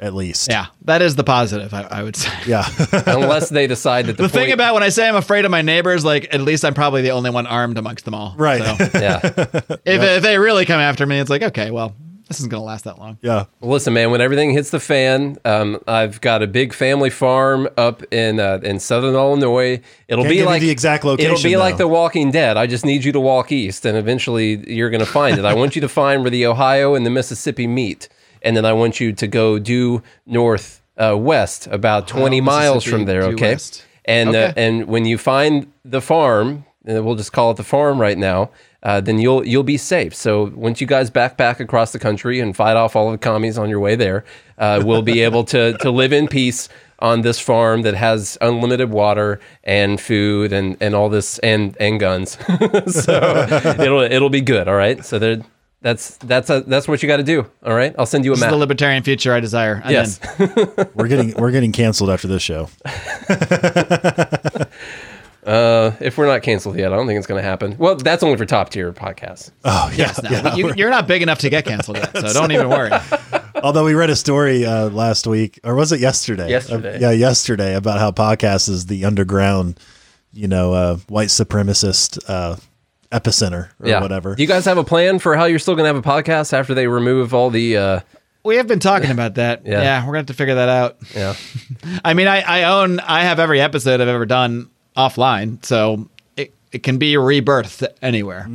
at least. yeah, that is the positive. I, I would say. Yeah. unless they decide that the, The thing about when I say I'm afraid of my neighbors, like at least I'm probably the only one armed amongst them all. Right. So yeah. if, if they really come after me, it's like okay, well, this isn't gonna last that long. yeah. Well, listen, man. When everything hits the fan, um, I've got a big family farm up in uh, in southern Illinois. It'll Can't be like the exact location. It'll location, be like. The Walking Dead. I just need you to walk east, and eventually you're going to find it. I want you to find where the Ohio and the Mississippi meet, and then I want you to go due north uh, west about 20 miles from there. Okay, west. and uh, and when you find the farm, and we'll just call it the farm right now. Uh, then you'll you'll be safe. So once you guys backpack across the country and fight off all of the commies on your way there, uh, we'll be able to to live in peace on this farm that has unlimited water and food and, and all this and and guns. so it'll it'll be good. All right. So there, that's that's a, that's what you got to do. All right. I'll send you a This is map. the libertarian future I desire. I'm yes. We're getting we're getting canceled after this show. Uh, if we're not canceled yet, I don't think it's going to happen. Well, that's only for top tier podcasts. Oh yeah. Yes, no, you, you're not big enough to get canceled yet, so don't even worry. Although we read a story uh, last week, or was it yesterday? Yesterday. Uh, yeah, yesterday about how podcast is the underground, you know, uh, white supremacist uh, epicenter or yeah. whatever. Do you guys have a plan for how you're still going to have a podcast after they remove all the? Uh, We have been talking about that. Yeah. Yeah, we're gonna have to figure that out. yeah. I mean, I, I own, I have every episode I've ever done offline, so it, it can be rebirthed anywhere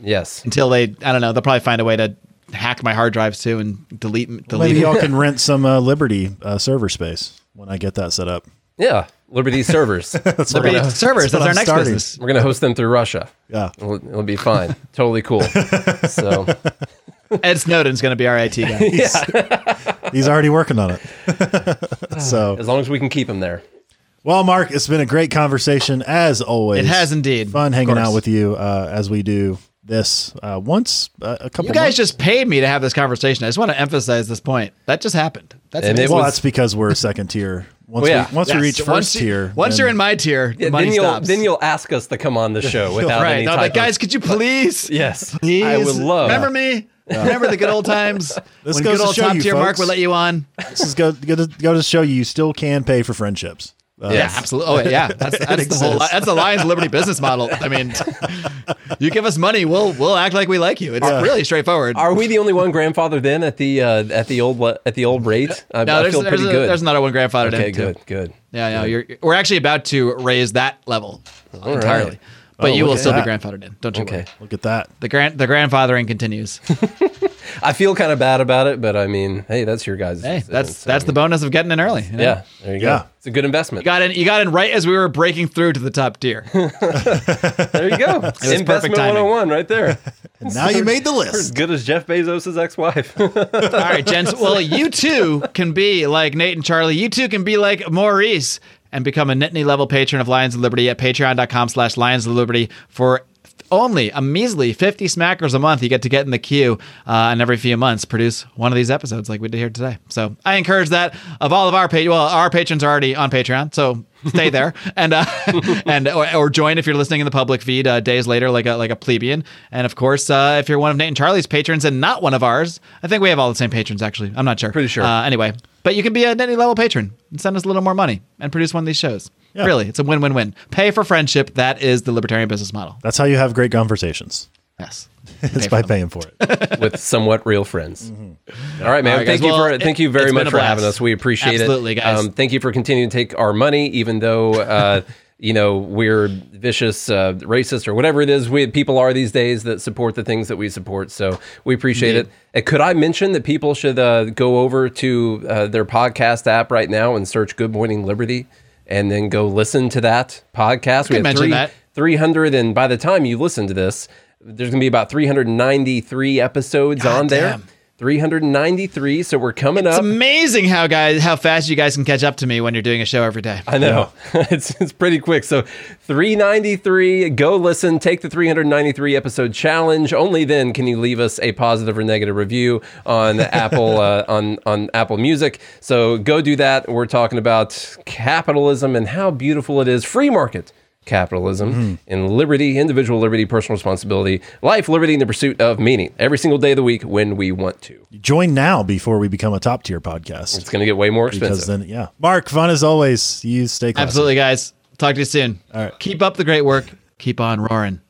Yes. until they, I don't know, they'll probably find a way to hack my hard drives too and delete delete. Maybe it. y'all can rent some uh, Liberty uh, server space when I get that set up. Yeah. Liberty servers. That's Liberty what I- servers. that's That's, our I'm next starting. business. We're going to host them through Russia. Yeah. It'll, it'll be fine. totally cool. So Ed Snowden's going to be our IT guy. He's already working on it. so, as long as we can keep him there. well, Marc, it's been a great conversation as always. It has indeed. Fun hanging out with you uh, as we do this uh, once uh, a couple. You guys months. just paid me to have this conversation. I just want to emphasize this point. That just happened. That's And it amazing. well, was- that's because we're second tier. Once Well, yeah. we once we Yes, reach first once you- tier, Once then- you're in my tier, the Yeah, money then you'll stops. then you'll ask us to come on the show without right. any No, type like, of- guys, could you please? Yes. Please. I would love. Remember me? Remember the good old times This when goes good to old show top you, tier Marc folks. would let you on. this is go, go to go to show you you still can pay for friendships. Yeah, absolutely. Oh, yeah. That's, that's the whole. That's the Lions Liberty business model. I mean, you give us money, we'll we'll act like we like you. It's really straightforward. Are we the only one grandfather then at the uh, at the old at the old rate? I, no, I there's, feel there's, pretty a- good. there's another one grandfathered okay, in. too. good, good. Yeah, no, you're. We're actually about to raise that level entirely, right. But Oh, you will still that. be grandfathered in. Don't you Okay. worry. Look at that. The grand the grandfathering continues. I feel kind of bad about it, but I mean, hey, that's your guys. hey, that's that's the bonus of getting in early. you know? yeah. There you go. Yeah. It's a good investment. You got in. You got in right as we were breaking through to the top tier. there you go. perfect investment timing. 101 right there. And now you made the list. as good as Jeff Bezos' ex-wife. All right, gents. Well, you too can be like Nate and Charlie. You too can be like Maurice and become a Nittany level patron of Lions of Liberty at patreon.com slash Lions of Liberty for only a measly 50 smackers a month. You get to get in the queue uh, and every few months produce one of these episodes like we did here today. So I encourage that of all of our pa- well, our patrons are already on Patreon. So stay there and uh, and or, or join if you're listening in the public feed uh, days later like a like a plebeian and of course uh, if you're one of Nate and Charlie's patrons and not one of ours I think we have all the same patrons actually I'm not sure Pretty sure. uh, anyway but you can be a Nittany level patron and send us a little more money and produce one of these shows Yeah. really it's a win-win-win pay for friendship that is the libertarian business model That's how you have great conversations. yes It's Pay by for them. paying for it. with somewhat real friends. Mm-hmm. All right, man. All right, guys. thank you for it- thank you very it's been much a for blast. having us. We appreciate Absolutely, it. guys. Um, thank you for continuing to take our money, even though uh, you know we're vicious, uh, racist, or whatever it is. We people are these days that support the things that we support. So we appreciate it. And could I mention that people should uh, go over to uh, their podcast app right now and search "Good Morning Liberty" and then go listen to that podcast. could mention that. 300 and by the time you listen to this there's going to be about 393 episodes God on there damn. 393 so we're coming it's up It's amazing how guys how fast you guys can catch up to me when you're doing a show every day I know it's, it's pretty quick. So 393, go listen, take the 393 episode challenge. Only then can you leave us a positive or negative review on Apple uh, on on Apple Music. So go do that. We're talking about capitalism and how beautiful it is. Free market capitalism hmm. and liberty, individual liberty, personal responsibility, life, liberty, and the pursuit of meaning every single day of the week when we want to. Join now before we become a top tier podcast. It's going to get way more Because expensive. then, yeah. Marc, fun as always. You stay classy. absolutely guys talk to you soon All right. keep up the great work keep on roaring